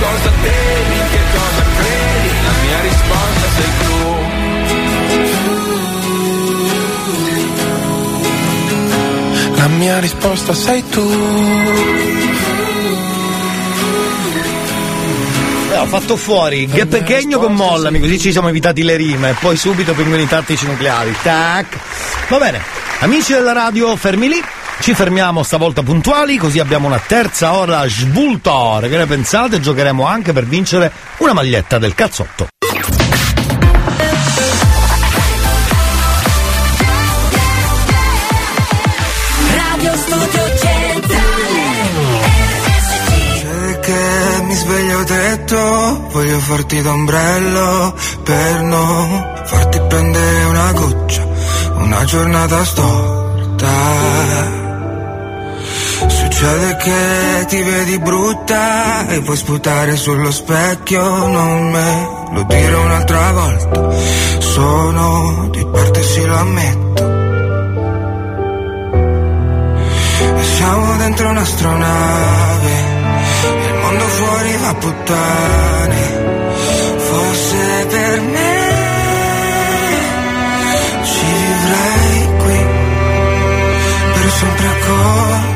[SPEAKER 38] cosa temi, che cosa credi La mia risposta sei tu La mia risposta sei tu
[SPEAKER 1] Eh, ho fatto fuori Che Pechegno con Mollami, così ci siamo evitati le rime. Poi subito pinguini tattici nucleari. Tac. Va bene, amici della radio, fermi lì. Ci fermiamo stavolta puntuali, così abbiamo una terza ora sbultore. Che ne pensate? Giocheremo anche per vincere una maglietta del cazzotto.
[SPEAKER 5] Radio Studio Centrale
[SPEAKER 19] C'è che mi sveglio detto, voglio farti d'ombrello per non farti prendere una goccia, una giornata storta. Succede che ti vedi brutta e puoi sputare sullo specchio, non me lo dire un'altra volta, sono di parte sì lo ammetto. E siamo dentro un'astronave, il mondo fuori va a puttane. Fosse per me, ci vivrei qui, per sempre così.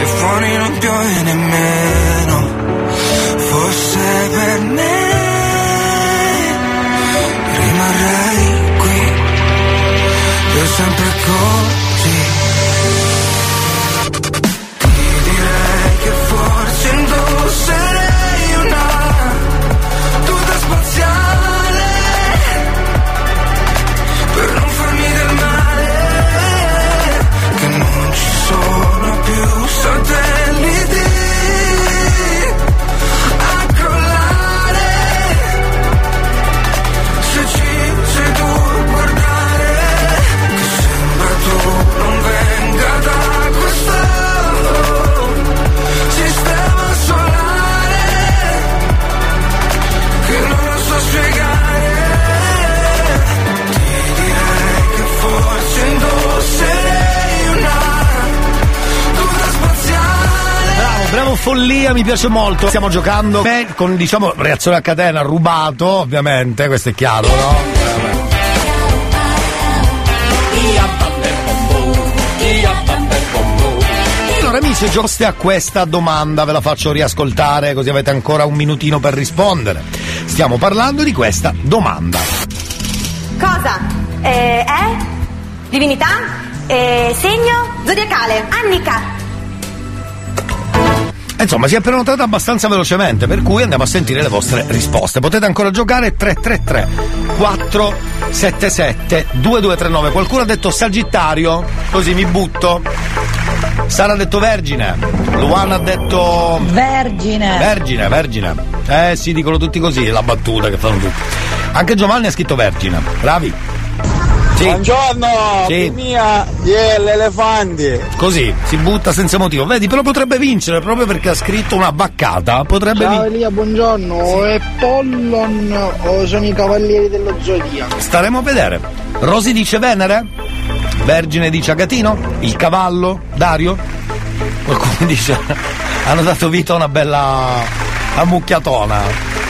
[SPEAKER 19] E fuori non piove nemmeno Fosse per me rimarrei qui per sempre così.
[SPEAKER 1] Follia, mi piace molto. Stiamo giocando beh, con diciamo reazione a catena, rubato, ovviamente, questo è chiaro, no? Allora amici, giuste a questa domanda, ve la faccio riascoltare così avete ancora un minutino per rispondere. Stiamo parlando di questa domanda.
[SPEAKER 39] Cosa? Eh, è? Divinità? Eh, segno? Zodiacale? Annica?
[SPEAKER 1] E Insomma, si è prenotata abbastanza velocemente, per cui andiamo a sentire le vostre risposte. Potete ancora giocare 333 477 2239. Qualcuno ha detto Sagittario, così mi butto. Sara ha detto Vergine, Luana ha detto
[SPEAKER 40] Vergine.
[SPEAKER 1] Vergine, Vergine. Eh sì, dicono tutti così, la battuta che fanno tutti. Anche Giovanni ha scritto Vergine. Bravi. Sì.
[SPEAKER 41] Buongiorno,
[SPEAKER 1] Sì.
[SPEAKER 41] mia, yeah, l'elefante.
[SPEAKER 1] Così, si butta senza motivo. Vedi, però potrebbe vincere proprio perché ha scritto una baccata. Potrebbe
[SPEAKER 40] Ciao
[SPEAKER 1] vincere.
[SPEAKER 40] Elia, buongiorno. È Pollon o sono i cavalieri dello zodiaco?
[SPEAKER 1] Staremo a vedere. Rosi dice Venere? Vergine dice Agatino? Il cavallo? Dario? Qualcuno [laughs] dice hanno dato vita a una bella ammucchiatona.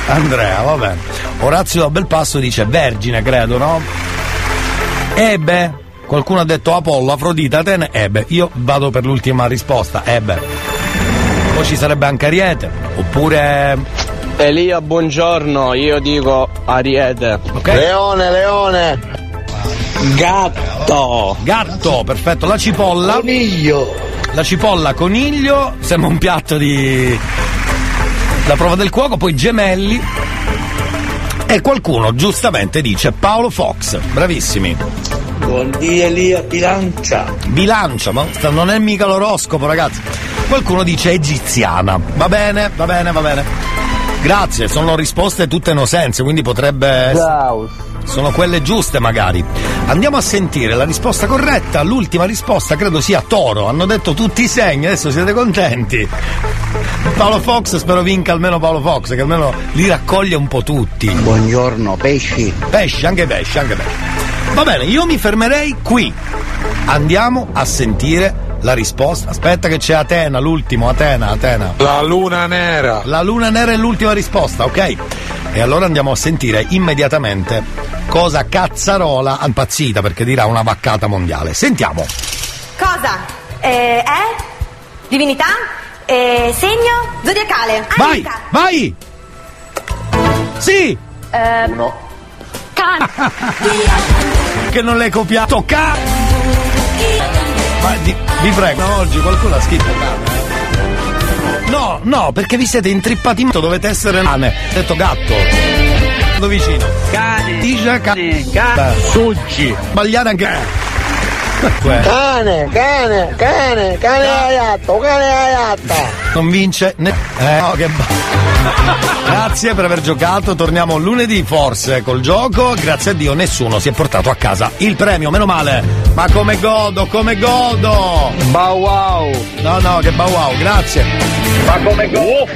[SPEAKER 1] Andrea, va bene. Orazio da Belpasso dice Vergine, credo, no? Ebe. Qualcuno ha detto Apollo, Afrodite, Atene, Ebe. Io vado per l'ultima risposta, Ebe. Poi ci sarebbe anche Ariete. Oppure.
[SPEAKER 42] Elia, buongiorno, io dico Ariete.
[SPEAKER 41] Leone, leone.
[SPEAKER 1] Gatto. Gatto, perfetto. La cipolla. Coniglio. La cipolla, coniglio. Sembra un piatto di. La prova del cuoco, poi gemelli. E qualcuno giustamente dice Paolo Fox. Bravissimi.
[SPEAKER 41] Buondì Elia, bilancia.
[SPEAKER 1] Bilancia, ma non è mica l'oroscopo, ragazzi. Qualcuno dice egiziana. Va bene, va bene, va bene. Grazie, sono risposte tutte no sense, quindi potrebbe. Sono quelle giuste magari. Andiamo a sentire la risposta corretta. L'ultima risposta credo sia Toro. Hanno detto tutti i segni, adesso siete contenti. Paolo Fox, spero vinca almeno Paolo Fox, che almeno li raccoglie un po' tutti.
[SPEAKER 43] Buongiorno, pesci.
[SPEAKER 1] Pesci, anche pesci, anche pesci. Va bene, io mi fermerei qui. Andiamo a sentire la risposta. Aspetta che c'è Atena, l'ultimo, Atena, Atena.
[SPEAKER 41] La luna nera.
[SPEAKER 1] La luna nera è l'ultima risposta, ok? E allora andiamo a sentire immediatamente cosa Cazzarola ha impazzita perché dirà una vaccata mondiale. Sentiamo.
[SPEAKER 39] Cosa? Eh, è? Divinità? Eh, segno? Zodiacale?
[SPEAKER 1] Vai, vai! Sì!
[SPEAKER 39] Eh, no. Cane. [laughs]
[SPEAKER 1] Che non l'hai copiato, ca... Ma di- vi prego, no, oggi qualcuno ha scritto cane. No, no, perché vi siete intrippati molto, dovete essere cane. Ho detto gatto. Vado vicino. Cane. Dice cane. Cane. Suggi. Sbagliare anche.
[SPEAKER 41] Cane, cane, cane, cane aiato, cane aiatta.
[SPEAKER 1] Non vince né. Eh, no, che Grazie per aver giocato. Torniamo lunedì forse col gioco. Grazie a Dio nessuno si è portato a casa il premio, meno male. Ma come godo, come godo! Bow wow! No, no, che bow wow, grazie. Ma come godo?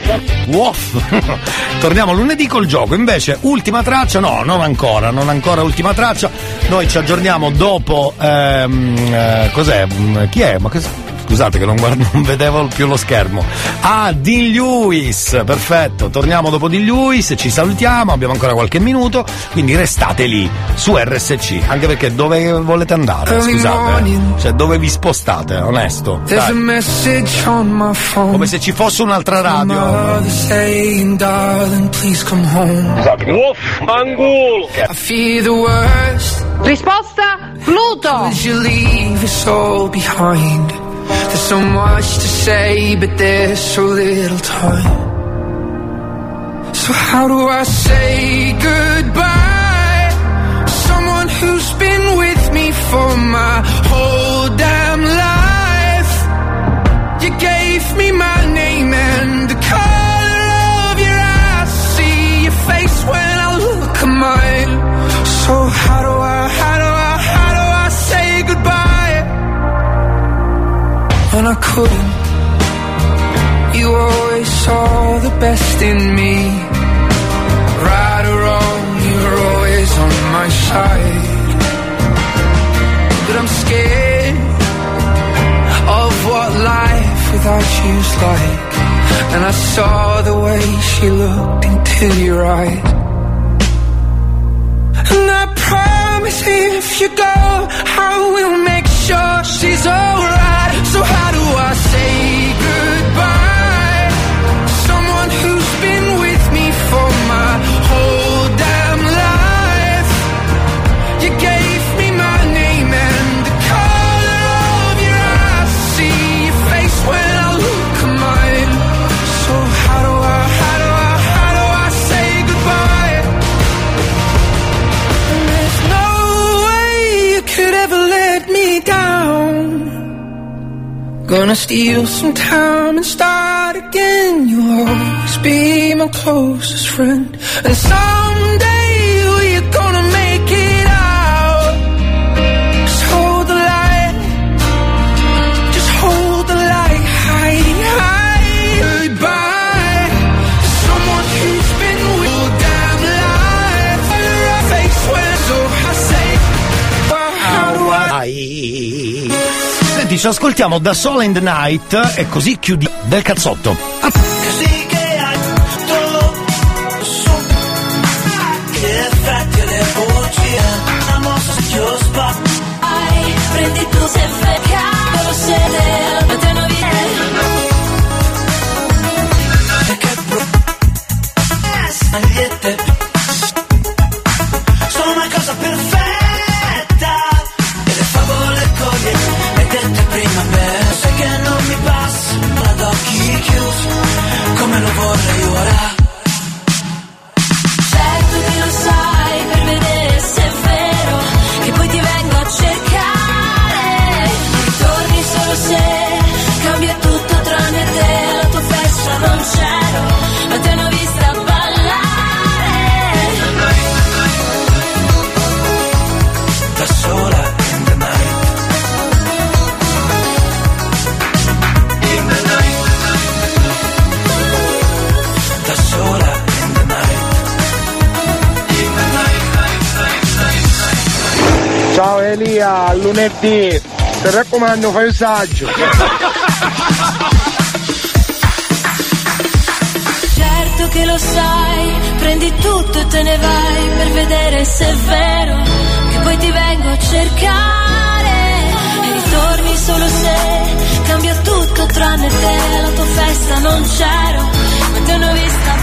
[SPEAKER 1] Woff! [laughs] Torniamo lunedì col gioco. Invece, ultima traccia, no, non ancora, non ancora ultima traccia. Noi ci aggiorniamo dopo. ehm, eh, cos'è? Mm, Chi è? Ma che. Scusate che non, guardo, [laughs] non vedevo più lo schermo. Ah, Dean Lewis, perfetto. Torniamo dopo Dean Lewis, ci salutiamo, abbiamo ancora qualche minuto, quindi restate lì su RSC, anche perché dove volete andare? Scusate. Cioè dove vi spostate, onesto.
[SPEAKER 44] There's a
[SPEAKER 1] Dai.
[SPEAKER 44] message on my phone.
[SPEAKER 1] Come se ci fosse un'altra radio.
[SPEAKER 44] The worst.
[SPEAKER 40] Risposta Pluto.
[SPEAKER 44] There's so much to say, but there's so little time. So how do I say goodbye? Someone who's been with me for my whole damn life. You gave me my name and the color of your eyes. See your face when I look at mine. So When I couldn't. You always saw the best in me. Right or wrong, you were always on my side. But I'm scared of what life without you's like. And I saw the way she looked into your eyes. And I promise if you go, I will make sure she's alright. So how do I say Wanna steal some time and start again. You'll always be my closest friend. And someday
[SPEAKER 1] Senti, ci ascoltiamo da Soul in the Night e così chiudi del cazzotto.
[SPEAKER 45] Mossa si chiuspa
[SPEAKER 5] Prendi tu se fai
[SPEAKER 41] Lunedì. Ti raccomando, fai un saggio.
[SPEAKER 5] Certo che lo sai, prendi tutto e te ne vai per vedere se è vero che poi ti vengo a cercare e ritorni solo se cambia tutto tranne te, alla tua festa non c'ero, ma ti hanno vista ballare.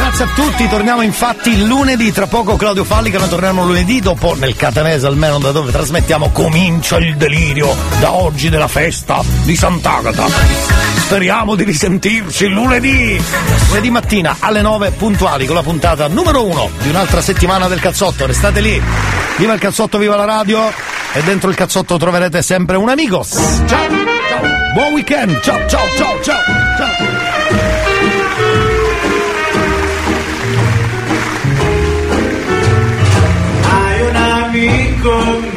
[SPEAKER 1] Grazie a tutti, torniamo infatti lunedì, tra poco Claudio Falli che noi torniamo lunedì, dopo nel catanese almeno da dove trasmettiamo comincia il delirio da oggi della festa di Sant'Agata. Speriamo di risentirci lunedì, lunedì mattina alle 9 puntuali con la puntata numero uno di un'altra settimana del cazzotto, restate lì, viva il cazzotto, viva la radio. E dentro il cazzotto troverete sempre un amigos. Ciao, ciao, buon weekend, ciao ciao ciao ciao.
[SPEAKER 45] Amico